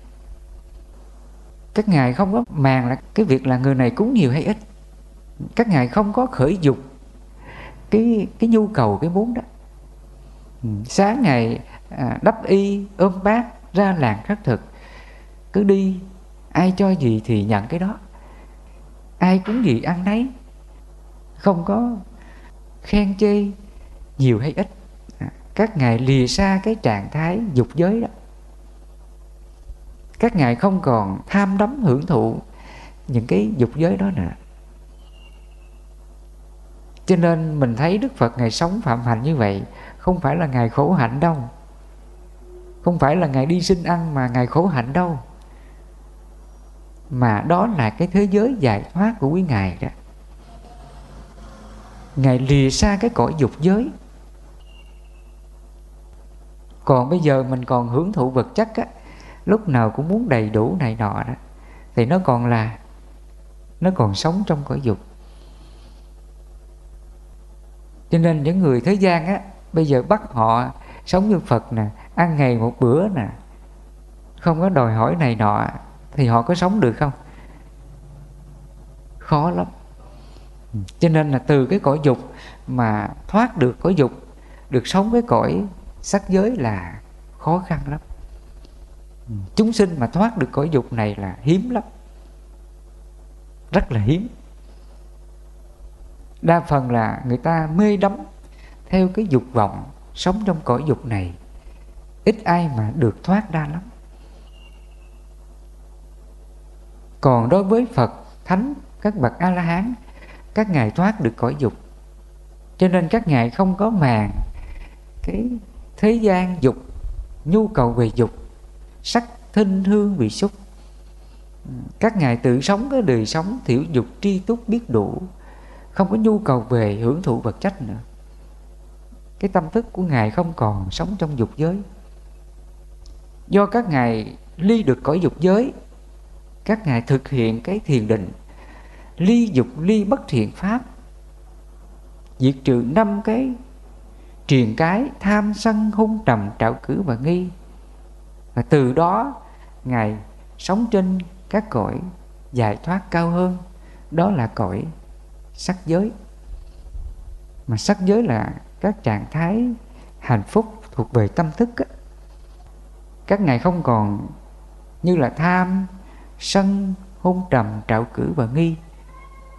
Các ngài không có màng là cái việc là người này cúng nhiều hay ít. Các ngài không có khởi dục cái cái nhu cầu cái muốn đó. Ừ, sáng ngày à, đắp y ôm bát ra làng khắc thực cứ đi ai cho gì thì nhận cái đó. Ai cúng gì ăn nấy không có khen chê nhiều hay ít các ngài lìa xa cái trạng thái dục giới đó. Các ngài không còn tham đắm hưởng thụ những cái dục giới đó nữa. Cho nên mình thấy Đức Phật Ngài sống phạm hạnh như vậy, Không phải là Ngài khổ hạnh đâu. Không phải là Ngài đi xin ăn mà Ngài khổ hạnh đâu. Mà đó là cái thế giới giải thoát của quý Ngài đó. Ngài lìa xa cái cõi dục giới. Còn bây giờ mình còn hưởng thụ vật chất á, Lúc nào cũng muốn đầy đủ này nọ đó, Thì nó còn là, Nó còn sống trong cõi dục Cho nên những người thế gian á, Bây giờ bắt họ sống như Phật nè, Ăn ngày một bữa nè, Không có đòi hỏi này nọ, Thì họ có sống được không? Khó lắm cho nên là từ cái cõi dục mà thoát được cõi dục, được sống với cõi sắc giới là khó khăn lắm. Chúng sinh mà thoát được cõi dục này là hiếm lắm. Rất là hiếm. Đa phần là người ta mê đắm theo cái dục vọng sống trong cõi dục này. Ít ai mà được thoát ra lắm. Còn đối với phật, thánh, các bậc a la hán các ngài thoát được cõi dục. Cho nên các ngài không có màng cái thế gian dục, nhu cầu về dục, sắc thinh hương vị xúc. Các ngài tự sống cái đời sống thiểu dục tri túc biết đủ, không có nhu cầu về hưởng thụ vật chất nữa. Cái tâm thức của ngài không còn sống trong dục giới. Do các ngài ly được cõi dục giới, các ngài thực hiện cái thiền định, ly dục ly bất thiện pháp. Diệt trừ năm cái truyền cái tham sân hung trầm trạo cử và nghi. Và từ đó, ngài sống trên các cõi giải thoát cao hơn. Đó là cõi sắc giới. Mà sắc giới là các trạng thái hạnh phúc thuộc về tâm thức các ngài không còn như là tham sân hung trầm trạo cử và nghi.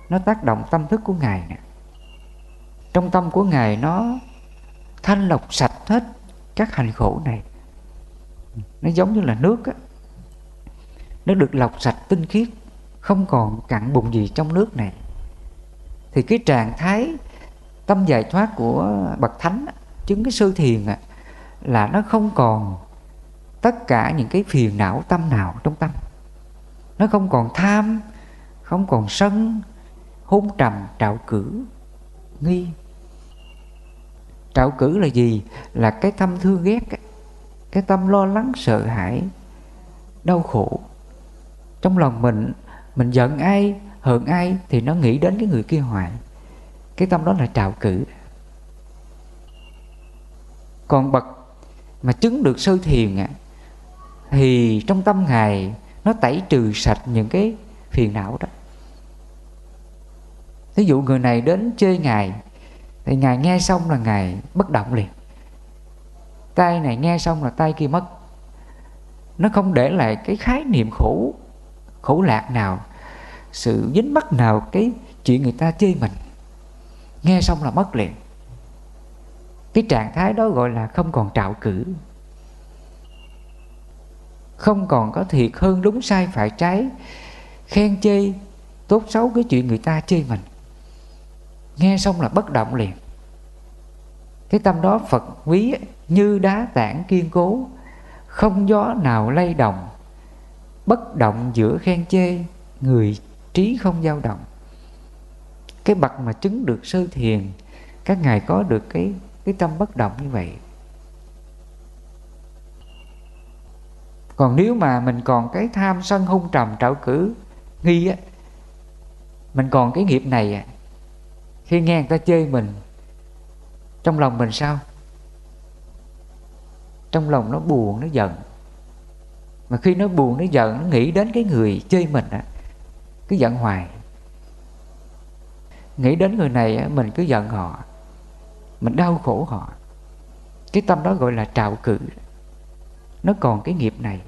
Nó tác động tâm thức của ngài nè. Trong tâm của ngài nó thanh lọc sạch hết các hành khổ này. Nó giống như là nước á. Nó được lọc sạch tinh khiết không còn cặn bùn gì trong nước này. Thì cái trạng thái tâm giải thoát của bậc thánh chứng cái sư thiền á, là nó không còn tất cả những cái phiền não tâm nào trong tâm. Nó không còn tham không còn sân hôn trầm trạo cử nghi trạo cử là gì? Là cái tâm thương ghét cái tâm lo lắng sợ hãi đau khổ. Trong lòng mình mình giận ai hận ai thì nó nghĩ đến cái người kia hoài. Cái tâm đó là trạo cử. Còn bậc mà chứng được sơ thiền à, thì trong tâm ngài nó tẩy trừ sạch những cái phiền não đó. Ví dụ người này đến chơi ngài thì ngài nghe xong là ngài bất động liền. Tay này nghe xong là tay kia mất. Nó không để lại cái khái niệm khổ khổ lạc nào, sự dính mắc nào cái chuyện người ta chê mình. Nghe xong là mất liền. Cái trạng thái đó gọi là không còn trạo cử. Không còn có thiệt hơn đúng sai phải trái, khen chê, tốt xấu cái chuyện người ta chê mình nghe xong là bất động liền. Cái tâm đó phật quý như đá tảng kiên cố, không gió nào lay động, bất động giữa khen chê, người trí không dao động. Cái bậc mà chứng được sơ thiền, các ngài có được cái cái tâm bất động như vậy. Còn nếu mà mình còn cái tham sân hung trầm trạo cử, nghi á, mình còn cái nghiệp này khi nghe người ta chơi mình trong lòng mình sao? Trong lòng nó buồn nó giận. Mà khi nó buồn nó giận nó nghĩ đến cái người chơi mình á cứ giận hoài. Nghĩ đến người này á, mình cứ giận họ. Mình đau khổ họ. Cái tâm đó gọi là trạo cử nó còn cái nghiệp này.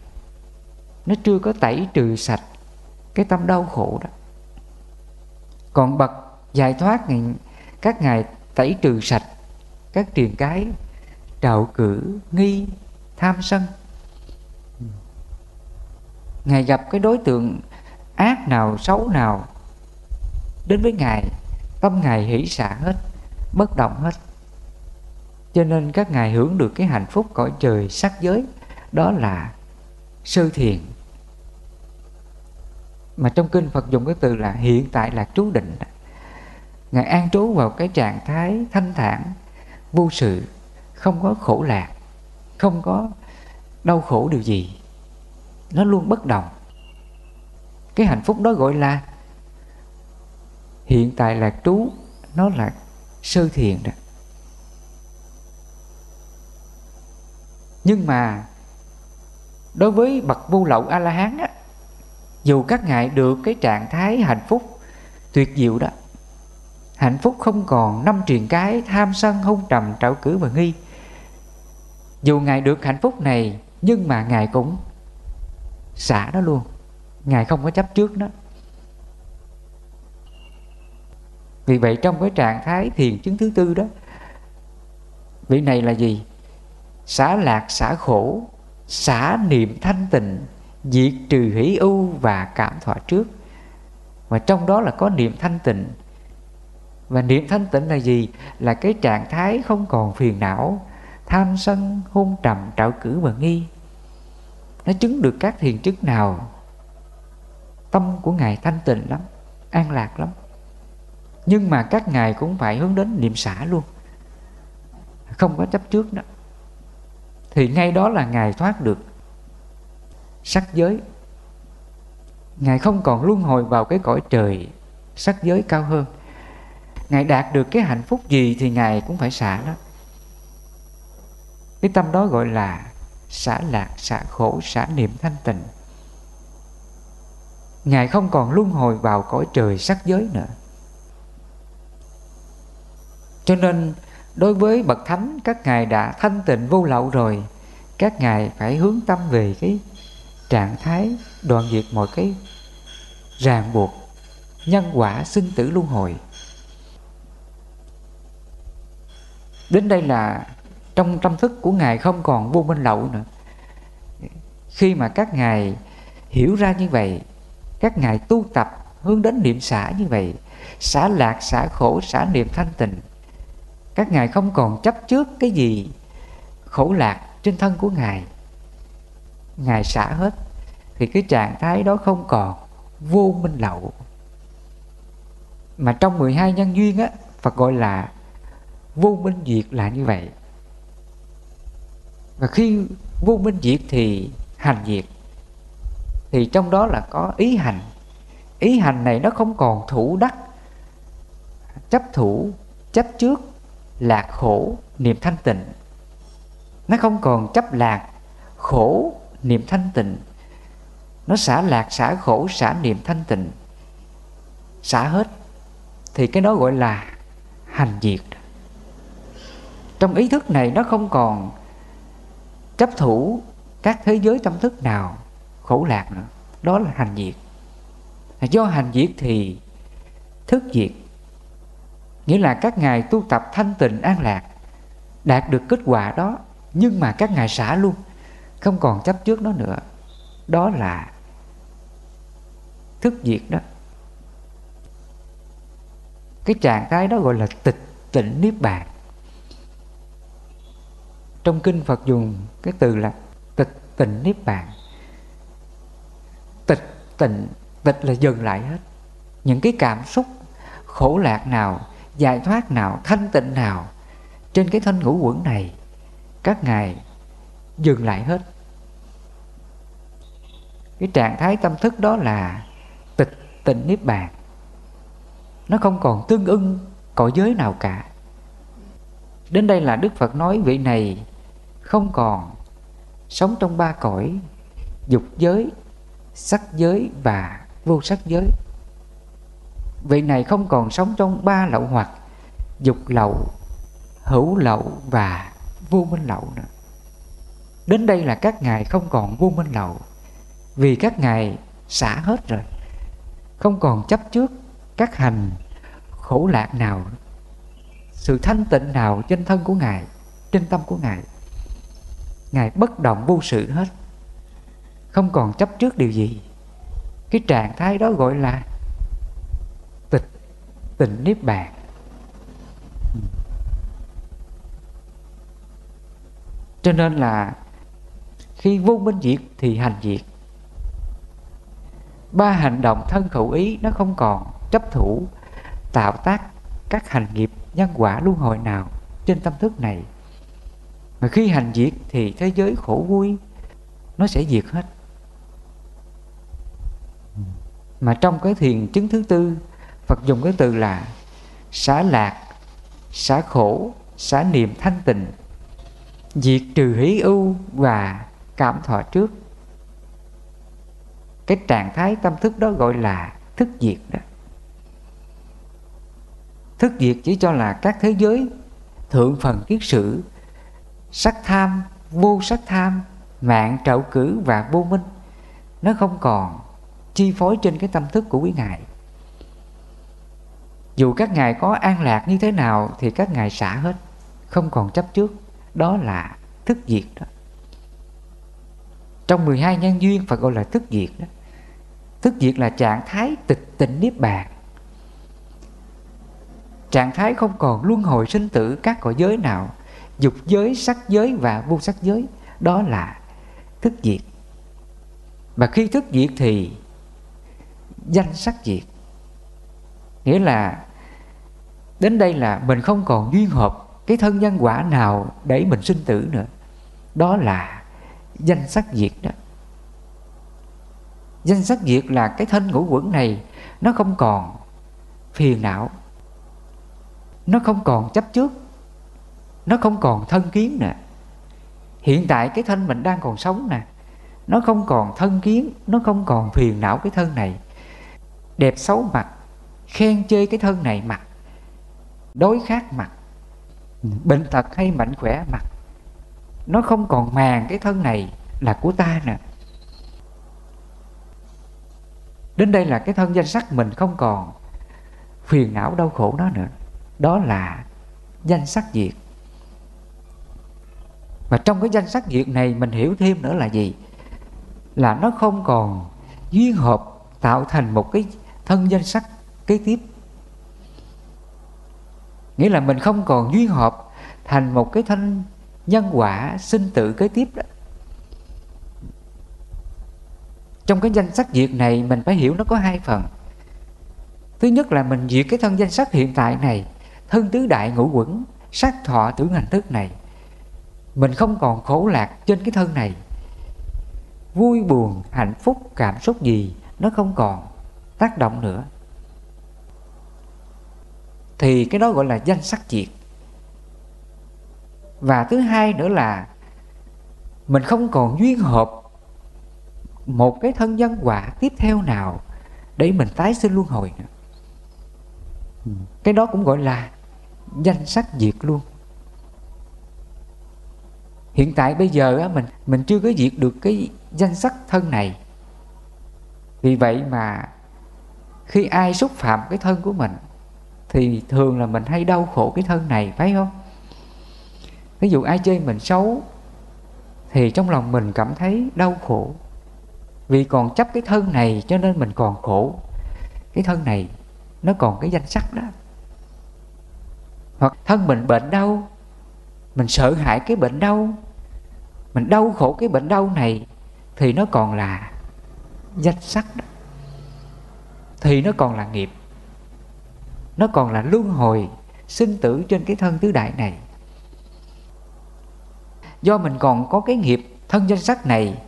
Nó chưa có tẩy trừ sạch cái tâm đau khổ đó. Còn bậc giải thoát ngày các ngài tẩy trừ sạch các triền cái trạo cử, nghi, tham sân. Ngài gặp cái đối tượng ác nào, xấu nào, đến với ngài, tâm ngài hỷ xả hết, bất động hết. Cho nên các ngài hưởng được cái hạnh phúc cõi trời sắc giới, đó là sơ thiền. Mà trong kinh Phật dùng cái từ là hiện tại là trú định ngài an trú vào cái trạng thái thanh thản, vô sự, không có khổ lạc, không có đau khổ điều gì. Nó luôn bất động. Cái hạnh phúc đó gọi là hiện tại lạc trú, nó là sơ thiền đó. Nhưng mà đối với bậc vô lậu a la hán á, dù các ngài được cái trạng thái hạnh phúc tuyệt diệu đó hạnh phúc không còn, năm triền cái, tham sân hung trầm trạo cử và nghi. Dù ngài được hạnh phúc này, nhưng mà ngài cũng xả nó luôn. Ngài không có chấp trước nó. Vì vậy trong cái trạng thái thiền chứng thứ tư đó, vị này là gì? Xả lạc, xả khổ, xả niệm thanh tịnh, diệt trừ hỷ ưu và cảm thọ trước. Và trong đó là có niệm thanh tịnh và niệm thanh tịnh là gì? Là cái trạng thái không còn phiền não, tham sân, hôn trầm trạo cử và nghi. Nó chứng được các thiền chức nào? Tâm của ngài thanh tịnh lắm, an lạc lắm. Nhưng mà các ngài cũng phải hướng đến niệm xả luôn. Không có chấp trước đó. Thì ngay đó là ngài thoát được sắc giới. Ngài không còn luân hồi vào cái cõi trời sắc giới cao hơn ngài đạt được cái hạnh phúc gì thì ngài cũng phải xả đó cái tâm đó gọi là xả lạc, xả khổ, xả niệm thanh tịnh. Ngài không còn luân hồi vào cõi trời sắc giới nữa. Cho nên, đối với bậc thánh, các ngài đã thanh tịnh vô lậu rồi, các ngài phải hướng tâm về cái trạng thái đoạn diệt mọi cái ràng buộc, nhân quả, sinh tử luân hồi. Đến đây là trong tâm thức của ngài không còn vô minh lậu nữa. Khi mà các ngài hiểu ra như vậy, các ngài tu tập hướng đến niệm xả như vậy, xả lạc, xả khổ, xả niệm thanh tịnh, các ngài không còn chấp trước cái gì khổ lạc trên thân của ngài. Ngài xả hết, thì cái trạng thái đó không còn vô minh lậu. Mà trong 12 nhân duyên á, Phật gọi là vô minh diệt là như vậy. Và khi vô minh diệt thì hành diệt. Thì trong đó là có ý hành. Ý hành này nó không còn thủ đắc. Chấp thủ, chấp trước, lạc khổ, niệm thanh tịnh. Nó không còn chấp lạc, khổ, niệm thanh tịnh. Nó xả lạc, xả khổ, xả niệm thanh tịnh. Xả hết. Thì cái đó gọi là hành diệt trong ý thức này nó không còn chấp thủ các thế giới tâm thức nào khổ lạc nữa. Đó là hành diệt. Do hành diệt thì thức diệt. Nghĩa là các ngài tu tập thanh tịnh an lạc, đạt được kết quả đó, nhưng mà các ngài xả luôn, không còn chấp trước nó nữa. Đó là thức diệt đó. Cái trạng thái đó gọi là tịch tịnh niết bàn trong kinh phật dùng cái từ là tịch tịnh niết bàn. Tịch tịnh, tịch là dừng lại hết. Những cái cảm xúc khổ lạc nào, giải thoát nào, thanh tịnh nào trên cái thân ngũ quẩn này, các ngài dừng lại hết. Cái trạng thái tâm thức đó là tịch tịnh niết bàn. Nó không còn tương ưng cõi giới nào cả. Đến đây là đức phật nói vị này không còn. Sống trong ba cõi, dục giới, sắc giới và vô sắc giới. Vị này không còn sống trong ba lậu hoặc, dục lậu, hữu lậu và vô minh lậu nữa. Đến đây là các ngài không còn vô minh lậu, vì các ngài xả hết rồi. Không còn chấp trước các hành khổ lạc nào, sự thanh tịnh nào trên thân của ngài, trên tâm của ngài ngài bất động vô sự hết. Không còn chấp trước điều gì. Cái trạng thái đó gọi là tịch, tịnh niết bàn. Cho nên là khi vô minh diệt thì hành diệt. Ba hành động thân khẩu ý nó không còn chấp thủ, tạo tác các hành nghiệp nhân quả luân hồi nào trên tâm thức này mà khi hành diệt thì thế giới khổ vui, nó sẽ diệt hết. Mà trong cái thiền chứng thứ tư, Phật dùng cái từ là xả lạc xả khổ xả niệm thanh tịnh, diệt trừ hí ưu và cảm thọ trước. Cái trạng thái tâm thức đó gọi là thức diệt đó. Thức diệt chỉ cho là các thế giới thượng phần kiết sử sắc tham, vô sắc tham mạng trậu cử và vô minh, nó không còn chi phối trên cái tâm thức của quý ngài. Dù các ngài có an lạc như thế nào thì các ngài xả hết, không còn chấp trước, đó là thức diệt đó. Trong 12 nhân duyên phải gọi là thức diệt đó, thức diệt là trạng thái tịch tịnh niết bàn. Trạng thái không còn luân hồi sinh tử các cõi giới nào dục giới, sắc giới và vô sắc giới, đó là thức diệt. Và khi thức diệt thì danh sắc diệt. Nghĩa là đến đây là mình không còn duyên hợp cái thân nhân quả nào để mình sinh tử nữa. Đó là danh sắc diệt đó. Danh sắc diệt là cái thân ngũ quẩn này nó không còn phiền não. Nó không còn chấp trước nó không còn thân kiến nè. Hiện tại cái thân mình đang còn sống nè. Nó không còn thân kiến, nó không còn phiền não cái thân này. Đẹp xấu mặt, khen chê cái thân này mặt. Đối khác mặt. Bệnh tật hay mạnh khỏe mặt. Nó không còn màng cái thân này là của ta nè. Đến đây là cái thân danh sắc mình không còn. Phiền não đau khổ đó nữa. Đó là danh sắc diệt và trong cái danh sách nghiệp này mình hiểu thêm nữa là gì? Là nó không còn duyên hợp tạo thành một cái thân danh sắc kế tiếp. Nghĩa là mình không còn duyên hợp thành một cái thân nhân quả sinh tử kế tiếp đó. Trong cái danh sách diệt này mình phải hiểu nó có hai phần. Thứ nhất là mình diệt cái thân danh sắc hiện tại này, thân tứ đại ngũ quẩn sắc thọ tưởng hành thức này mình không còn khổ lạc trên cái thân này. Vui, buồn, hạnh phúc, cảm xúc gì nó không còn tác động nữa. Thì cái đó gọi là danh sắc diệt. Và thứ hai nữa là mình không còn duyên hợp một cái thân nhân quả tiếp theo nào để mình tái sinh luân hồi nữa. Cái đó cũng gọi là danh sắc diệt luôn hiện tại bây giờ á, mình mình chưa có diệt được cái danh sắc thân này. Vì vậy mà khi ai xúc phạm cái thân của mình thì thường là mình hay đau khổ cái thân này phải không? Ví dụ ai chơi mình xấu thì trong lòng mình cảm thấy đau khổ. Vì còn chấp cái thân này cho nên mình còn khổ. Cái thân này nó còn cái danh sắc đó. Hoặc thân mình bệnh đau mình sợ hãi cái bệnh đau. Mình đau khổ cái bệnh đau này thì nó còn là danh sắc đó. Thì nó còn là nghiệp. Nó còn là luân hồi sinh tử trên cái thân tứ đại này. Do mình còn có cái nghiệp thân danh sắc này,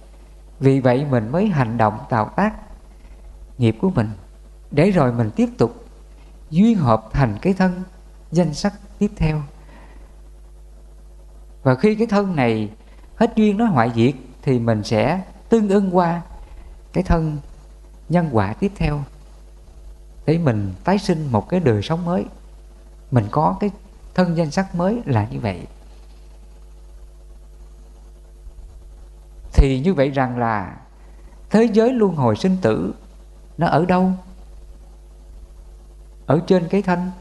vì vậy mình mới hành động tạo tác nghiệp của mình. Để rồi mình tiếp tục duyên hợp thành cái thân danh sắc tiếp theo và khi cái thân này hết duyên nó hoại diệt, thì mình sẽ tương ưng qua cái thân nhân quả tiếp theo. Để mình tái sinh một cái đời sống mới. Mình có cái thân danh sắc mới là như vậy. Thì như vậy rằng là thế giới luân hồi sinh tử nó ở đâu? Ở trên cái thân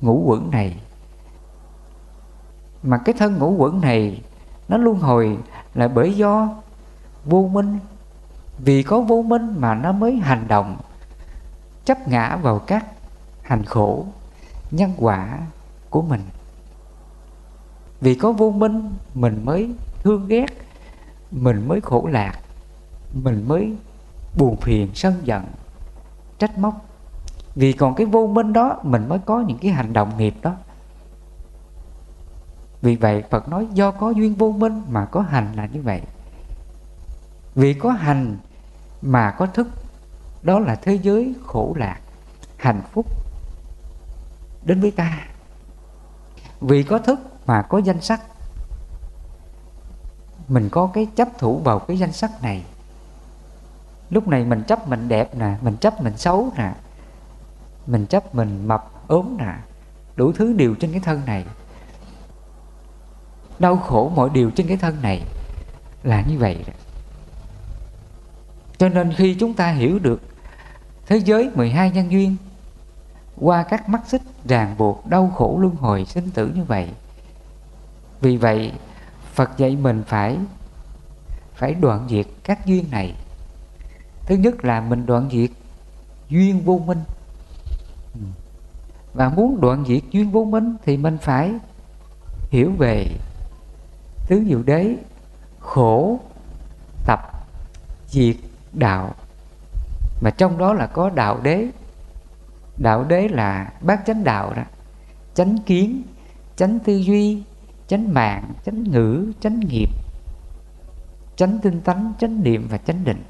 ngũ quẩn này mà cái thân ngũ quẩn này, nó luân hồi là bởi do vô minh. Vì có vô minh mà nó mới hành động, chấp ngã vào các hành khổ, nhân quả của mình. Vì có vô minh, mình mới thương ghét, mình mới khổ lạc, mình mới buồn phiền, sân giận, trách móc. Vì còn cái vô minh đó, mình mới có những cái hành động nghiệp đó vì vậy Phật nói do có duyên vô minh mà có hành là như vậy. Vì có hành mà có thức, đó là thế giới khổ lạc, hạnh phúc đến với ta. Vì có thức mà có danh sắc. Mình có cái chấp thủ vào cái danh sắc này. Lúc này mình chấp mình đẹp nè, mình chấp mình xấu nè, mình chấp mình mập ốm nè, đủ thứ đều trên cái thân này đau khổ mọi điều trên cái thân này là như vậy cho nên khi chúng ta hiểu được thế giới 12 nhân duyên qua các mắt xích ràng buộc đau khổ luân hồi sinh tử như vậy, vì vậy Phật dạy mình phải phải đoạn diệt các duyên này. Thứ nhất là mình đoạn diệt duyên vô minh. Và muốn đoạn diệt duyên vô minh thì mình phải hiểu về tứ diệu đế, khổ, tập, diệt đạo. Mà trong đó là có đạo đế. Đạo đế là bát chánh đạo đó. Chánh kiến, chánh tư duy, chánh mạng, chánh ngữ, chánh nghiệp, chánh tinh tánh chánh niệm và chánh định.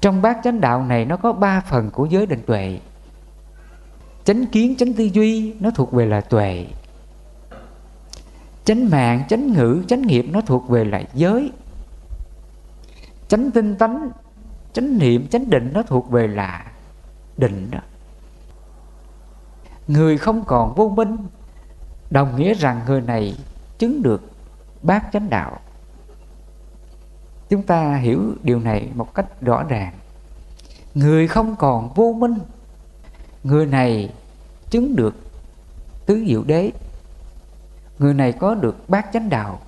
Trong bát chánh đạo này nó có ba phần của giới định tuệ. Chánh kiến, chánh tư duy nó thuộc về là tuệ chánh mạng, chánh ngữ, chánh nghiệp nó thuộc về lại giới. Chánh tinh tánh chánh niệm, chánh định nó thuộc về là định đó. Người không còn vô minh, đồng nghĩa rằng người này chứng được bát chánh đạo. Chúng ta hiểu điều này một cách rõ ràng. Người không còn vô minh, người này chứng được tứ diệu đế người này có được bát chánh đạo.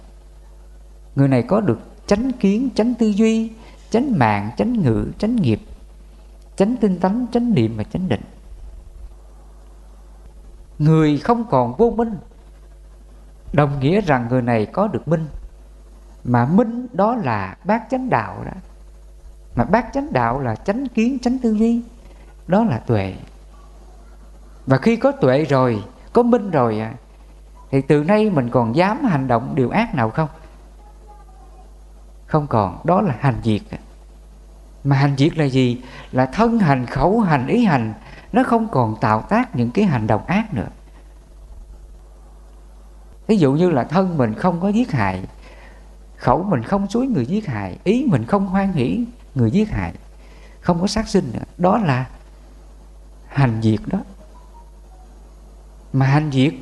Người này có được chánh kiến chánh tư duy chánh mạng chánh ngữ chánh nghiệp chánh tinh tấn chánh niệm và chánh định. Người không còn vô minh. Đồng nghĩa rằng người này có được minh. Mà minh đó là bát chánh đạo đó. Mà bát chánh đạo là chánh kiến chánh tư duy. Đó là tuệ. Và khi có tuệ rồi có minh rồi à, thì từ nay mình còn dám hành động điều ác nào không? Không còn, đó là hành diệt. Mà hành diệt là gì? Là thân hành, khẩu hành, ý hành, nó không còn tạo tác những cái hành động ác nữa. Ví dụ như là thân mình không có giết hại, khẩu mình không suối người giết hại, ý mình không hoan hỷ người giết hại, không có sát sinh nữa, đó là hành diệt đó. Mà hành diệt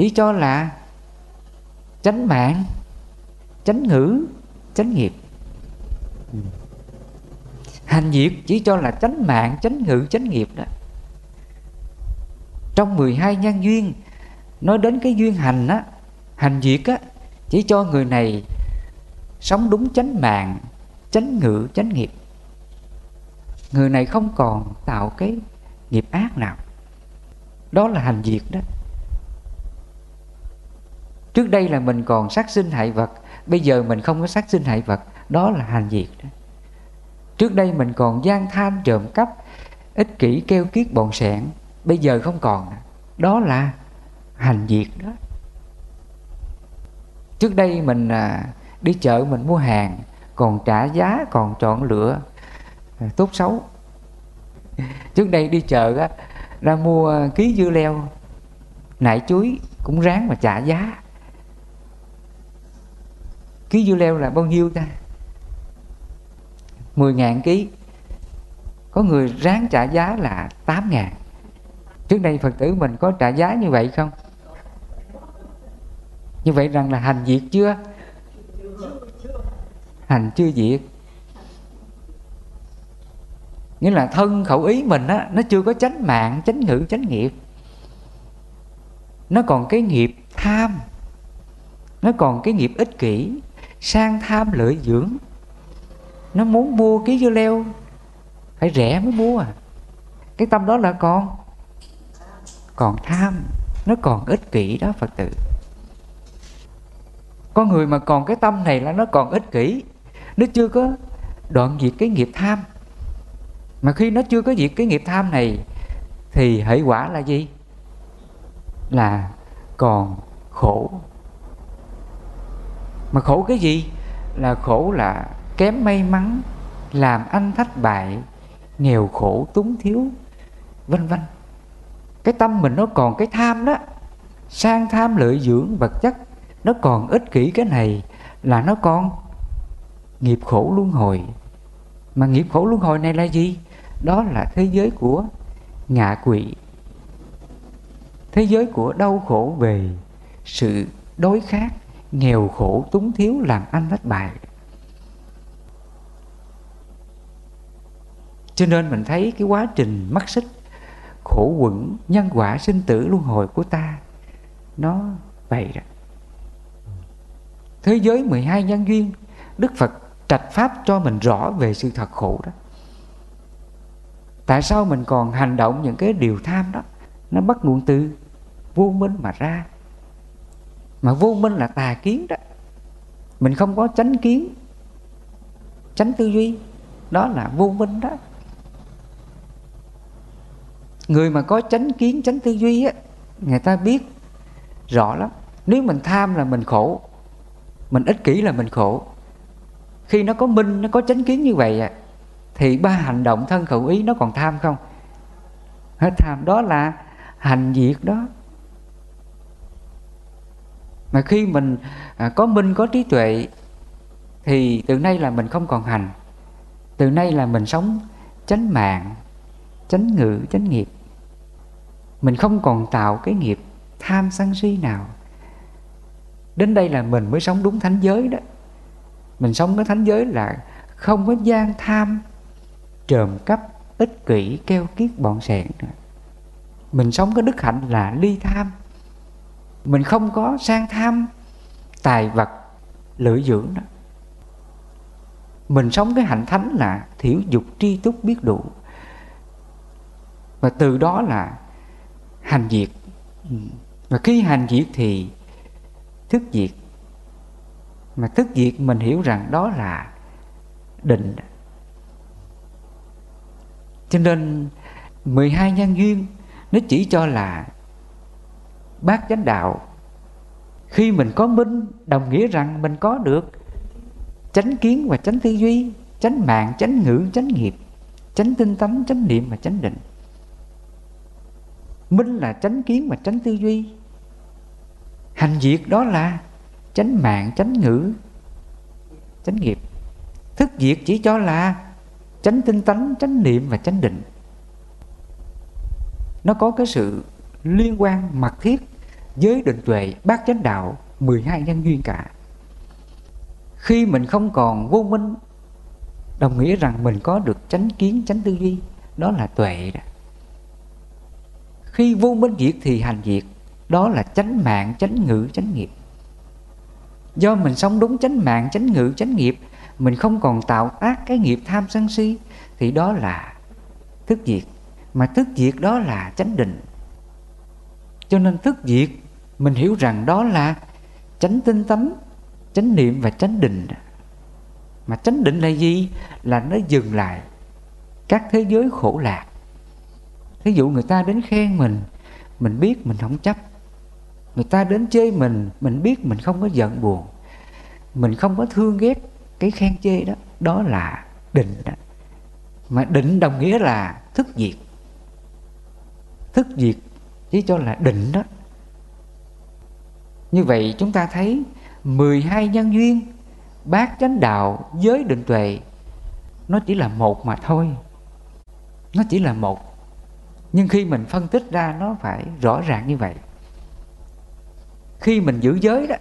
chỉ cho là chánh mạng, chánh ngữ, chánh nghiệp. Hành diệt chỉ cho là chánh mạng, chánh ngữ, chánh nghiệp đó. Trong 12 nhân duyên, nói đến cái duyên hành á, hành diệt á, chỉ cho người này sống đúng chánh mạng, chánh ngữ, chánh nghiệp. Người này không còn tạo cái nghiệp ác nào. Đó là hành diệt đó trước đây là mình còn sát sinh hại vật bây giờ mình không có sát sinh hại vật đó là hành diệt đó. Trước đây mình còn gian tham trộm cắp ích kỷ keo kiết bọn sẻn bây giờ không còn. Đó là hành diệt đó. Trước đây mình à, đi chợ mình mua hàng còn trả giá còn chọn lựa à, tốt xấu. Trước đây đi chợ á, ra mua ký dưa leo nại chuối cũng ráng mà trả giá ký dưa leo là bao nhiêu ta? 10 ngàn ký. Có người ráng trả giá là 8 ngàn. Trước đây Phật tử mình có trả giá như vậy không? Như vậy rằng là hành diệt chưa? Hành chưa diệt nghĩa là thân khẩu ý mình á, nó chưa có chánh mạng, chánh ngữ, chánh nghiệp. Nó còn cái nghiệp tham. Nó còn cái nghiệp ích kỷ sang tham lợi dưỡng. Nó muốn mua ký dưa leo, phải rẻ mới mua à. Cái tâm đó là còn còn tham, nó còn ích kỷ đó phật tử. Con người mà còn cái tâm này là nó còn ích kỷ. Nó chưa có đoạn diệt cái nghiệp tham. Mà khi nó chưa có diệt cái nghiệp tham này, thì hệ quả là gì? Là còn khổ mà khổ cái gì? Là khổ là kém may mắn, làm anh thất bại, nghèo khổ túng thiếu, vân vân. Cái tâm mình nó còn cái tham đó. Sang tham lợi dưỡng vật chất, nó còn ích kỷ cái này là nó còn nghiệp khổ luân hồi. Mà nghiệp khổ luân hồi này là gì? Đó là thế giới của ngạ quỷ thế giới của đau khổ về sự đối khác nghèo khổ túng thiếu làm anh thất bại. Cho nên mình thấy cái quá trình mắc xích, khổ quẩn, nhân quả sinh tử luân hồi của ta, nó vậy đó thế giới 12 nhân duyên, Đức Phật trạch pháp cho mình rõ về sự thật khổ đó. Tại sao mình còn hành động những cái điều tham đó? Nó bắt nguồn từ vô minh mà ra mà vô minh là tà kiến đó. Mình không có chánh kiến chánh tư duy. Đó là vô minh đó. Người mà có chánh kiến chánh tư duy á người ta biết rõ lắm. Nếu mình tham là mình khổ mình ích kỷ là mình khổ. Khi nó có minh nó có chánh kiến như vậy à, thì ba hành động thân khẩu ý nó còn tham không? Hết tham. Đó là hành diệt đó mà khi mình à, có minh, có trí tuệ, thì từ nay là mình không còn hành. Từ nay là mình sống chánh mạng, chánh ngữ chánh nghiệp. Mình không còn tạo cái nghiệp tham sân si nào. Đến đây là mình mới sống đúng thánh giới đó. Mình sống cái thánh giới là không có gian tham, trộm cắp, ích kỷ, keo kiết, bọn sẹn nữa. Mình sống cái đức hạnh là ly tham mình không có sang tham tài vật lợi dưỡng đó. Mình sống cái hạnh thánh là thiểu dục tri túc biết đủ. Và từ đó là hành diệt ừ. và khi hành diệt thì thức diệt mà thức diệt mình hiểu rằng đó là định. Cho nên 12 nhân duyên nó chỉ cho là bát chánh đạo. Khi mình có minh, đồng nghĩa rằng mình có được chánh kiến và chánh tư duy, chánh mạng, chánh ngữ, chánh nghiệp, chánh tinh tấn, chánh niệm và chánh định. Minh là chánh kiến và chánh tư duy. Hành diệt đó là chánh mạng, chánh ngữ, chánh nghiệp. Thức diệt chỉ cho là chánh tinh tấn, chánh niệm và chánh định. Nó có cái sự liên quan mật thiết với định tuệ bát chánh đạo 12 nhân duyên cả. Khi mình không còn vô minh, đồng nghĩa rằng mình có được chánh kiến, chánh tư duy, đó là tuệ đó. Khi vô minh diệt thì hành diệt, đó là chánh mạng, chánh ngữ, chánh nghiệp. Do mình sống đúng chánh mạng, chánh ngữ, chánh nghiệp, mình không còn tạo ác cái nghiệp tham sân si, thì đó là thức diệt. Mà thức diệt đó là chánh định. Cho nên thức diệt mình hiểu rằng đó là chánh tinh tấn, chánh niệm và chánh định. Mà chánh định là gì? Là nó dừng lại. Các thế giới khổ lạc. Thí dụ người ta đến khen mình mình biết mình không chấp. Người ta đến chơi mình mình biết mình không có giận buồn. Mình không có thương ghét cái khen chê đó. Đó là định đó. Mà định đồng nghĩa là thức diệt. Thức diệt chỉ cho là định đó như vậy chúng ta thấy 12 nhân duyên, bát chánh đạo, giới định tuệ, nó chỉ là một mà thôi. Nó chỉ là một. Nhưng khi mình phân tích ra nó phải rõ ràng như vậy. Khi mình giữ giới đó,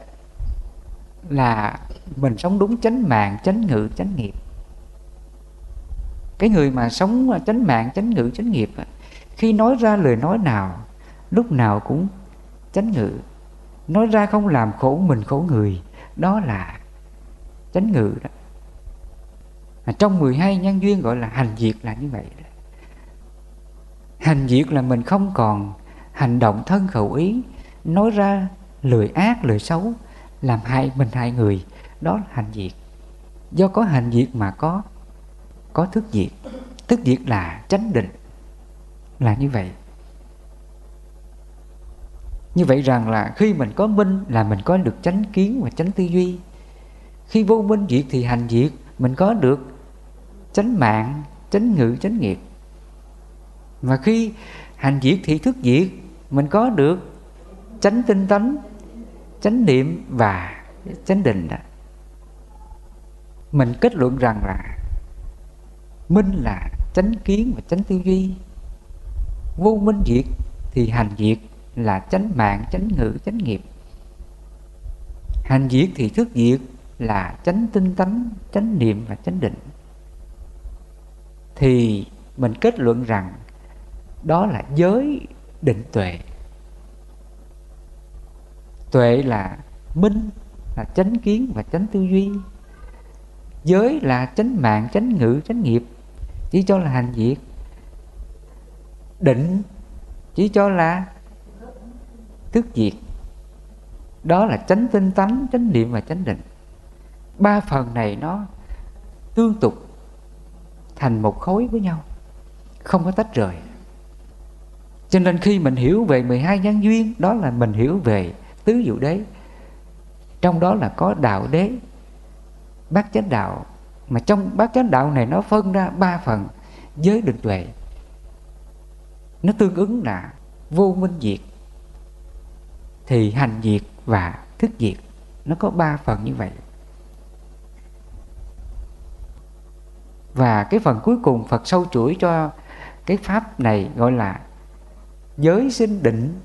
là mình sống đúng chánh mạng, chánh ngự chánh nghiệp. Cái người mà sống chánh mạng, chánh ngự chánh nghiệp khi nói ra lời nói nào, lúc nào cũng chánh ngự nói ra không làm khổ mình khổ người đó là chánh ngự đó. À, trong 12 nhân duyên gọi là hành diệt là như vậy đó. hành diệt là mình không còn hành động thân khẩu ý nói ra lời ác lời xấu làm hại mình hại người đó là hành diệt. Do có hành diệt mà có có thức diệt. Thức diệt là chánh định là như vậy như vậy rằng là khi mình có minh là mình có được chánh kiến và chánh tư duy. Khi vô minh diệt thì hành diệt, mình có được chánh mạng, chánh ngữ, chánh nghiệp. Và khi hành diệt thì thức diệt, mình có được chánh tinh tấn, chánh niệm và chánh định đó. Mình kết luận rằng là minh là chánh kiến và chánh tư duy. Vô minh diệt thì hành diệt là chánh mạng, chánh ngữ chánh nghiệp. Hành diệt thì thức diệt là chánh tinh tấn, chánh niệm và chánh định. Thì mình kết luận rằng đó là giới định tuệ. Tuệ là minh, là chánh kiến và chánh tư duy. Giới là chánh mạng, chánh ngữ chánh nghiệp. Chỉ cho là hành diệt định chỉ cho là thức diệt. Đó là chánh tinh tánh, chánh niệm và chánh định. Ba phần này nó tương tục thành một khối với nhau, không có tách rời. Cho nên khi mình hiểu về 12 nhân duyên, đó là mình hiểu về tứ diệu đế. Trong đó là có đạo đế, bát chánh đạo. Mà trong bát chánh đạo này nó phân ra ba phần giới định tuệ. Nó tương ứng là vô minh diệt thì hành diệt và thức diệt nó có ba phần như vậy. Và cái phần cuối cùng Phật sâu chuỗi cho cái pháp này gọi là giới sinh định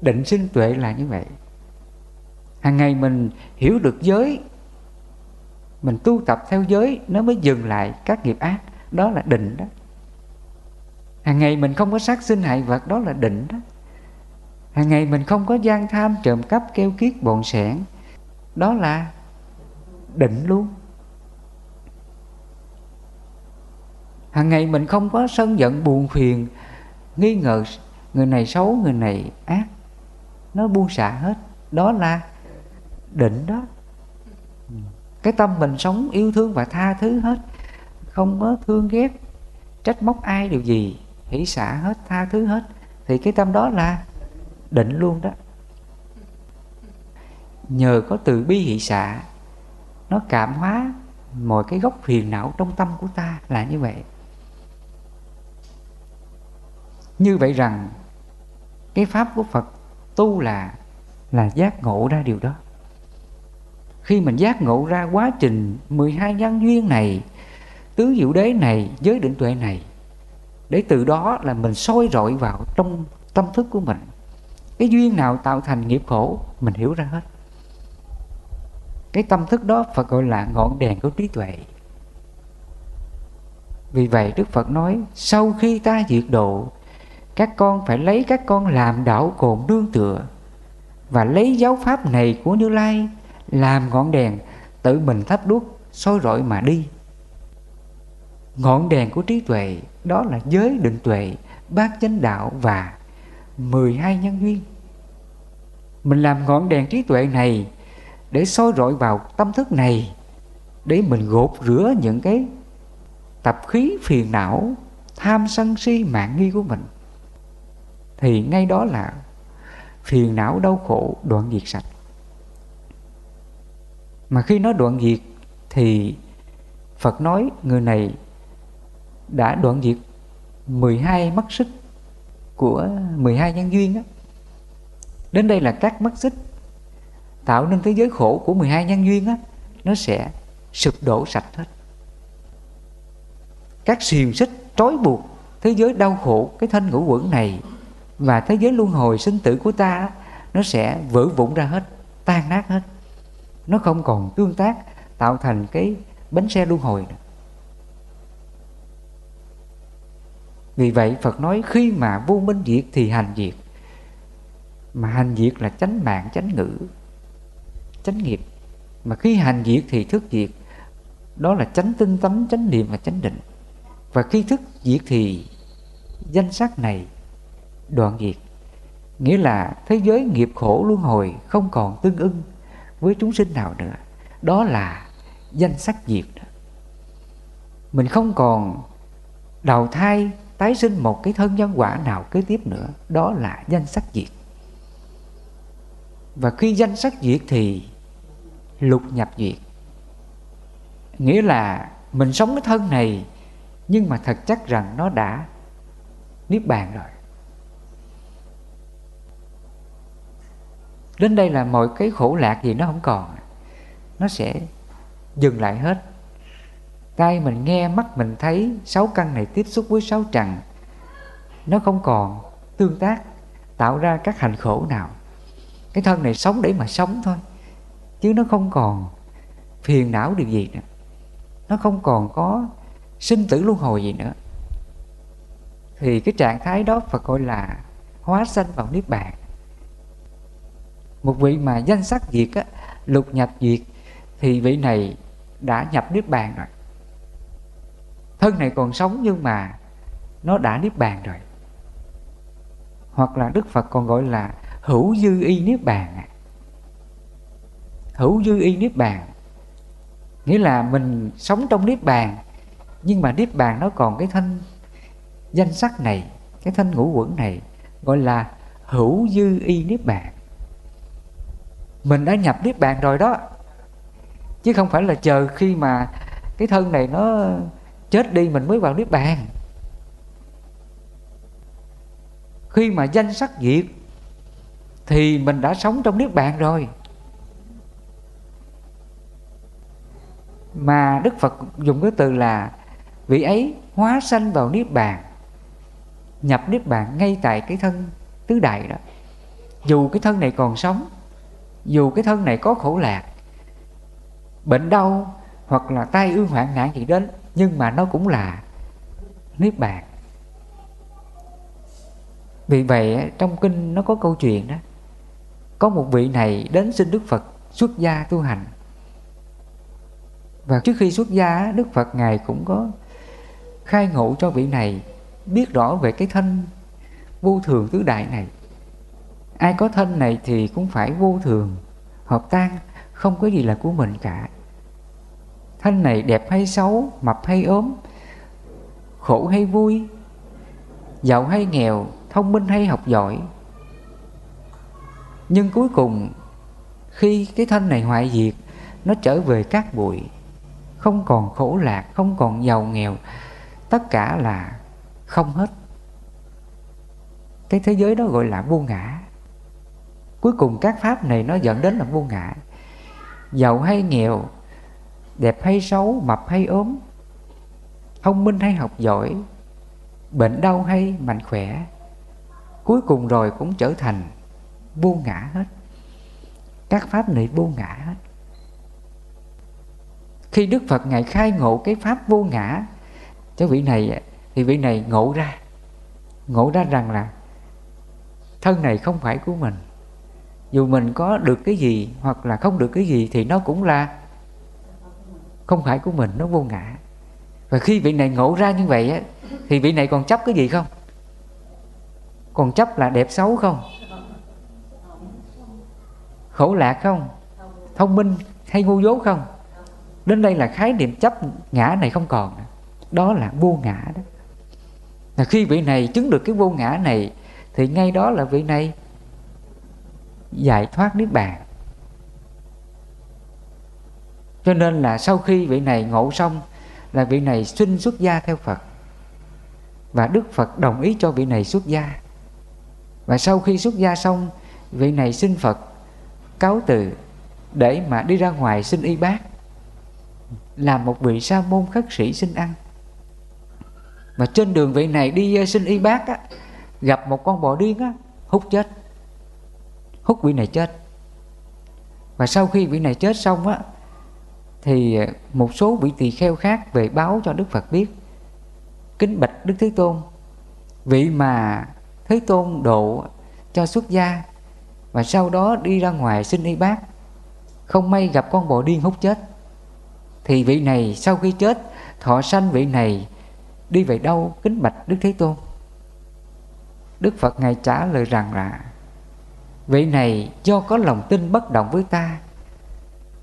định sinh tuệ là như vậy. Hàng ngày mình hiểu được giới, mình tu tập theo giới, nó mới dừng lại các nghiệp ác, đó là định đó. Hàng ngày mình không có sát sinh hại vật, đó là định đó hàng ngày mình không có gian tham trộm cắp, keo kiết bọn sẻn. Đó là định luôn. Hàng ngày mình không có sân giận, buồn phiền, nghi ngờ người này xấu, người này ác. Nó buông xả hết. Đó là định đó. Cái tâm mình sống yêu thương và tha thứ hết. Không có thương ghét, trách móc ai điều gì, hỷ xả hết, tha thứ hết. Thì cái tâm đó là định luôn đó. Nhờ có từ bi hỷ xả nó cảm hóa mọi cái gốc phiền não trong tâm của ta là như vậy. Như vậy rằng, cái pháp của Phật tu là là giác ngộ ra điều đó. Khi mình giác ngộ ra quá trình 12 nhân duyên này, tứ diệu đế này, giới định tuệ này, để từ đó là mình soi rọi vào trong tâm thức của mình cái duyên nào tạo thành nghiệp khổ, mình hiểu ra hết. Cái tâm thức đó, Phật gọi là ngọn đèn của trí tuệ. Vì vậy, Đức Phật nói, sau khi ta diệt độ, các con phải lấy các con làm đạo cồn nương tựa và lấy giáo pháp này của Như Lai làm ngọn đèn tự mình thắp đuốc, soi rọi mà đi. Ngọn đèn của trí tuệ, đó là giới định tuệ, bát chánh đạo và 12 nhân duyên. Mình làm ngọn đèn trí tuệ này để soi rọi vào tâm thức này, để mình gột rửa những cái tập khí phiền não, tham sân si, mạng nghi của mình. Thì ngay đó là phiền não đau khổ đoạn diệt sạch. Mà khi nó đoạn diệt thì Phật nói người này đã đoạn diệt 12 mắt sức của 12 nhân duyên đó. Đến đây là các mắt xích tạo nên thế giới khổ của 12 nhân duyên á nó sẽ sụp đổ sạch hết. Các xiềng xích trói buộc thế giới đau khổ cái thân ngũ quẩn này và thế giới luân hồi sinh tử của ta nó sẽ vỡ vụn ra hết, tan nát hết. Nó không còn tương tác tạo thành cái bánh xe luân hồi nữa. Vì vậy Phật nói khi mà vô minh diệt thì hành diệt. Mà hành diệt là chánh mạng, chánh ngữ, chánh nghiệp. Mà khi hành diệt thì thức diệt. Đó là chánh tinh tấn, chánh niệm và chánh định. Và khi thức diệt thì danh sắc này đoạn diệt. Nghĩa là thế giới nghiệp khổ luân hồi không còn tương ưng với chúng sinh nào nữa. Đó là danh sắc diệt Mình không còn đầu thai tái sinh một cái thân nhân quả nào kế tiếp nữa, đó là danh sắc diệt. Và khi danh sắc diệt thì lục nhập diệt. Nghĩa là mình sống cái thân này, nhưng mà thật chắc rằng nó đã niết bàn rồi. Đến đây là mọi cái khổ lạc gì nó không còn, nó sẽ dừng lại hết tai mình nghe mắt mình thấy sáu căn này tiếp xúc với sáu trần. Nó không còn tương tác tạo ra các hành khổ nào. Cái thân này sống để mà sống thôi chứ nó không còn phiền não điều gì nữa. Nó không còn có sinh tử luân hồi gì nữa. Thì cái trạng thái đó Phật gọi là hóa sanh vào niết bàn. Một vị mà danh sắc diệt á, lục nhập diệt thì vị này đã nhập niết bàn rồi thân này còn sống nhưng mà nó đã niết bàn rồi. Hoặc là đức phật còn gọi là hữu dư y niết bàn hữu dư y niết bàn nghĩa là mình sống trong niết bàn, nhưng mà niết bàn nó còn cái thân danh sắc này, cái thân ngũ quẩn này gọi là hữu dư y niết bàn. Mình đã nhập niết bàn rồi đó, chứ không phải là chờ khi mà cái thân này nó chết đi mình mới vào niết bàn. Khi mà danh sắc diệt, thì mình đã sống trong niết bàn rồi. Mà đức phật dùng cái từ là vị ấy hóa sanh vào niết bàn, nhập niết bàn ngay tại cái thân tứ đại đó. Dù cái thân này còn sống, dù cái thân này có khổ lạc, bệnh đau hoặc là tai ương hoạn nạn gì đến nhưng mà nó cũng là niết bàn. Vì vậy, trong kinh nó có câu chuyện đó, có một vị này đến xin đức phật xuất gia tu hành. Và trước khi xuất gia, đức phật ngài cũng có khai ngộ cho vị này biết rõ về cái thân vô thường tứ đại này. Ai có thân này thì cũng phải vô thường, hợp tan, không có gì là của mình cả thân này đẹp hay xấu, mập hay ốm, khổ hay vui, giàu hay nghèo, thông minh hay học giỏi. Nhưng cuối cùng, khi cái thân này hoại diệt, nó trở về cát bụi. Không còn khổ lạc, không còn giàu nghèo, tất cả là không hết. Cái thế giới đó gọi là vô ngã. Cuối cùng các pháp này nó dẫn đến là vô ngã. Giàu hay nghèo đẹp hay xấu, mập hay ốm, thông minh hay học giỏi, bệnh đau hay mạnh khỏe, cuối cùng rồi cũng trở thành vô ngã hết. Các pháp này vô ngã hết. Khi đức phật ngài khai ngộ cái pháp vô ngã cho vị này, thì vị này ngộ ra. Ngộ ra rằng là thân này không phải của mình. Dù mình có được cái gì hoặc là không được cái gì thì nó cũng là không phải của mình nó vô ngã. Và khi vị này ngộ ra như vậy á, thì vị này còn chấp cái gì không? Còn chấp là đẹp xấu không? Khổ lạc không? Thông minh hay ngu dốt không? Đến đây là khái niệm chấp ngã này không còn. Đó là vô ngã đó. Là khi vị này chứng được cái vô ngã này thì ngay đó là vị này giải thoát niết bàn cho nên là sau khi vị này ngộ xong là vị này xin xuất gia theo Phật. Và Đức Phật đồng ý cho vị này xuất gia. Và sau khi xuất gia xong vị này xin Phật cáo từ để mà đi ra ngoài xin y bác làm một vị sa môn khất sĩ xin ăn. Mà trên đường vị này đi ờ, xin y bác á, gặp một con bò điên á, hút chết. Hút vị này chết. Và sau khi vị này chết xong á thì à, một số vị tỳ kheo khác về báo cho Đức Phật biết, kính bạch Đức Thế Tôn. Vị mà Thế Tôn độ cho xuất gia và sau đó đi ra ngoài xin y bác, không may gặp con bò điên hút chết. Thì vị này sau khi chết, thọ sanh vị này đi về đâu kính bạch Đức Thế Tôn. Đức Phật Ngài trả lời rằng là, Vị này do có lòng tin bất động với ta,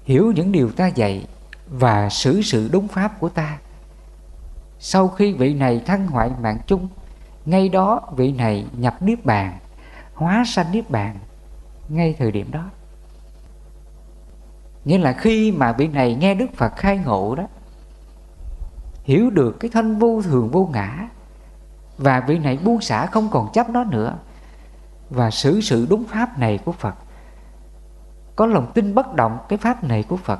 Hiểu những điều ta dạy và xử sự đúng pháp của ta. Sau khi vị này thăng hoại mạng chung, Ngay đó vị này nhập Niết Bàn, Hóa sanh Niết Bàn Ngay thời điểm đó. Nghĩa là khi mà vị này nghe Đức Phật khai ngộ đó, Hiểu được cái thân vô thường vô ngã, Và vị này buông xả không còn chấp nó nữa, Và xử sự đúng pháp này của Phật, Có lòng tin bất động cái pháp này của Phật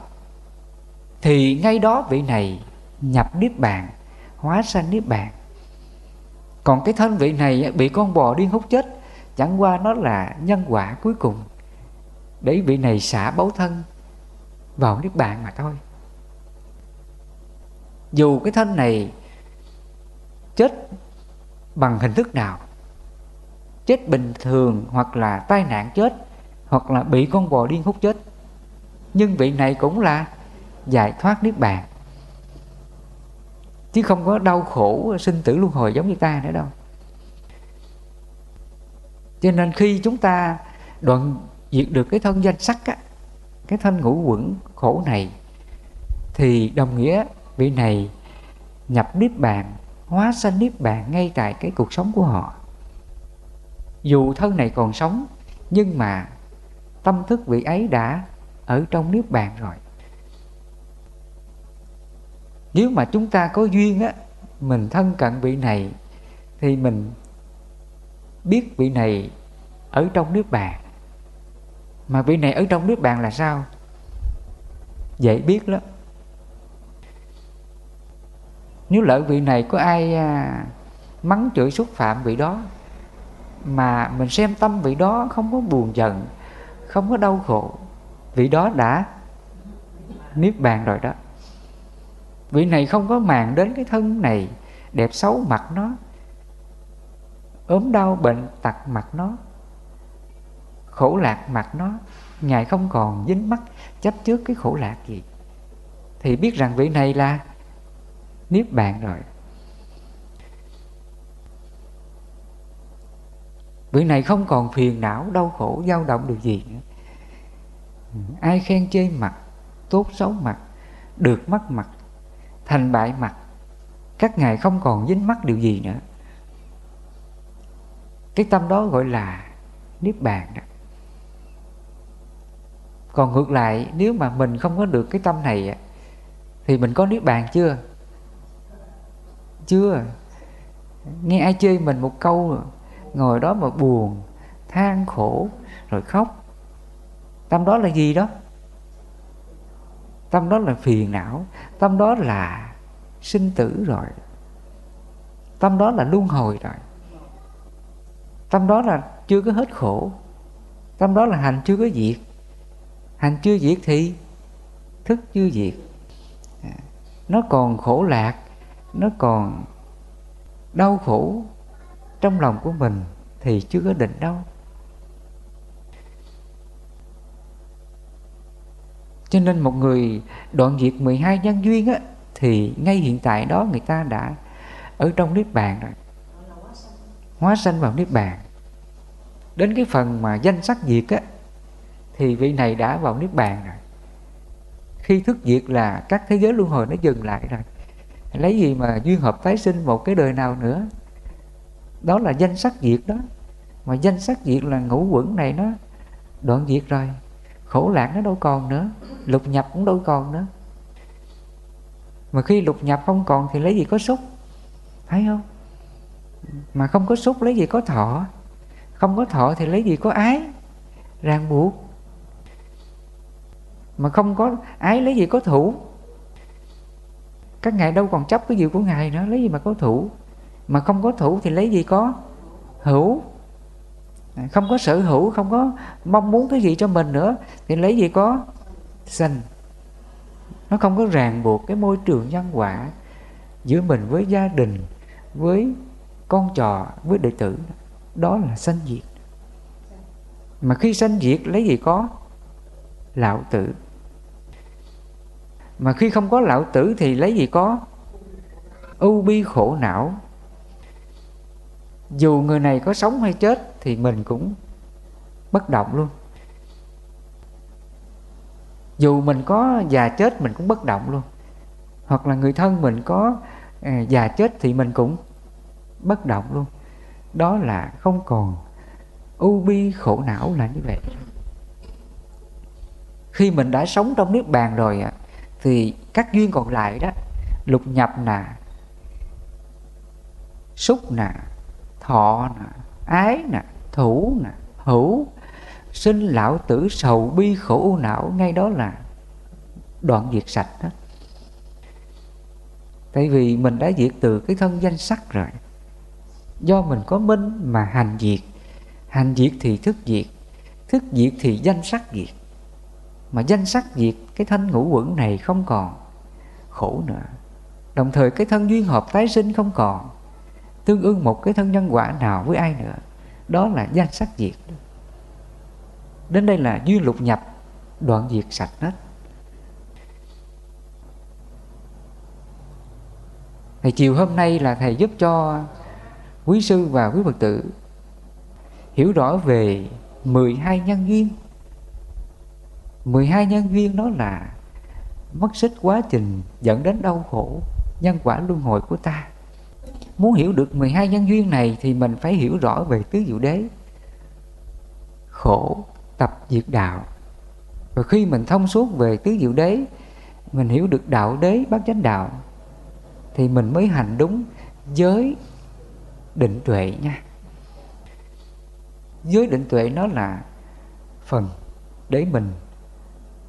thì ngay đó vị này nhập Niết Bàn, Hóa sanh Niết Bàn. Còn cái thân vị này bị con bò điên hút chết, Chẳng qua nó là nhân quả cuối cùng. Để vị này xả báu thân vào Niết Bàn mà thôi. Dù cái thân này chết bằng hình thức nào, Chết bình thường hoặc là tai nạn chết, Hoặc là bị con bò điên hút chết, Nhưng vị này cũng là giải thoát Niết Bàn. Chứ không có đau khổ sinh tử luân hồi giống như ta nữa đâu. Cho nên khi chúng ta đoạn diệt được cái thân danh sắc á, cái thân ngũ quẩn khổ này thì đồng nghĩa vị này nhập niết bàn hóa sanh niết bàn ngay tại cái cuộc sống của họ. Dù thân này còn sống nhưng mà tâm thức vị ấy đã ở trong niết bàn rồi nếu mà chúng ta có duyên á mình thân cận vị này thì mình biết vị này ở trong niết bàn mà vị này ở trong nước bạn là sao? Dễ biết lắm. Nếu lỡ vị này có ai à, mắng chửi xúc phạm vị đó mà mình xem tâm vị đó không có buồn giận không có đau khổ vị đó đã niết bàn rồi đó vị này không có màng đến cái thân này, đẹp xấu mặt nó, ốm đau bệnh tật mặt nó, khổ lạc mặt nó. Ngài không còn dính mắt chấp trước cái khổ lạc gì. Thì biết rằng vị này là niết bàn rồi. Vị này không còn phiền não, đau khổ, dao động được gì nữa. Ai khen chê mặt, tốt xấu mặt, được mắt mặt thành bại mặt. Các ngài không còn dính mắc điều gì nữa. Cái tâm đó gọi là niết bàn đó. Còn ngược lại, nếu mà mình không có được cái tâm này thì mình có niết bàn chưa? Chưa. Nghe ai chê mình một câu ngồi đó mà buồn, than khổ, rồi khóc. Tâm đó là gì đó? Tâm đó là phiền não, tâm đó là sinh tử rồi. Tâm đó là luân hồi rồi. Tâm đó là chưa có hết khổ. Tâm đó là hành chưa có diệt. Hành chưa diệt thì thức chưa diệt. À, nó còn khổ lạc, nó còn đau khổ trong lòng của mình thì chưa có định đâu. Cho nên một người đoạn diệt 12 nhân duyên á, thì ngay hiện tại đó người ta đã ở trong niết bàn rồi. Hóa sanh vào niết bàn. Đến cái phần mà danh sắc diệt á, thì vị này đã vào niết bàn rồi. Khi thức diệt là các thế giới luân hồi nó dừng lại rồi. Lấy gì mà duyên hợp tái sinh một cái đời nào nữa? Đó là danh sắc diệt đó. Mà danh sắc diệt là ngũ quẩn này nó đoạn diệt rồi khổ lạc nó đâu còn nữa. Lục nhập cũng đâu còn nữa. Mà khi lục nhập không còn thì lấy gì có xúc thấy không? Mà không có xúc lấy gì có thọ. Không có thọ thì lấy gì có ái? Ràng buộc. Mà không có ái lấy gì có thủ? Các ngài đâu còn chấp cái gì của ngài nữa, lấy gì mà có thủ? Mà không có thủ thì lấy gì có hữu? Không có sở hữu, không có mong muốn cái gì cho mình nữa. Thì lấy gì có? Sanh. Nó không có ràng buộc cái môi trường nhân quả giữa mình với gia đình, với con trò, với đệ tử. Đó là sanh diệt. Mà khi sanh diệt, lấy gì có? Lão tử. Mà khi không có lão tử thì lấy gì có? Ưu bi khổ não dù người này có sống hay chết thì mình cũng bất động luôn. Dù mình có già chết mình cũng bất động luôn. Hoặc là người thân mình có à, già chết thì mình cũng bất động luôn. Đó là không còn u bi khổ não là như vậy. Khi mình đã sống trong niết bàn rồi thì các duyên còn lại đó lục nhập nè xúc nè thọ nè, ái nè, thủ nè, hữu, sinh lão tử sầu bi khổ u não, ngay đó là đoạn diệt sạch đó. Tại vì mình đã diệt từ cái thân danh sắc rồi. Do mình có minh mà hành diệt. Hành diệt thì thức diệt thức diệt thì danh sắc diệt. Mà danh sắc diệt, cái thân ngũ quẩn này không còn, khổ nữa đồng thời cái thân duyên hợp tái sinh không còn tương ưng một cái thân nhân quả nào với ai nữa, đó là danh sắc diệt. Đến đây là duyên lục nhập, đoạn diệt sạch hết. Thầy chiều hôm nay là Thầy giúp cho quý sư và quý Phật tử hiểu rõ về 12 nhân duyên. 12 nhân duyên đó là mất xích quá trình dẫn đến đau khổ, nhân quả luân hồi của ta muốn hiểu được 12 nhân duyên này thì mình phải hiểu rõ về tứ diệu đế. Khổ tập diệt đạo. Và khi mình thông suốt về tứ diệu đế, mình hiểu được đạo đế, bát chánh đạo, thì mình mới hành đúng giới định tuệ nha. Giới định tuệ nó là phần để mình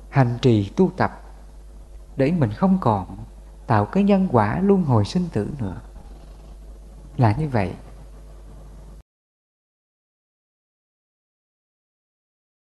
hành trì tu tập, để mình không còn tạo cái nhân quả luân hồi sinh tử nữa là như vậy.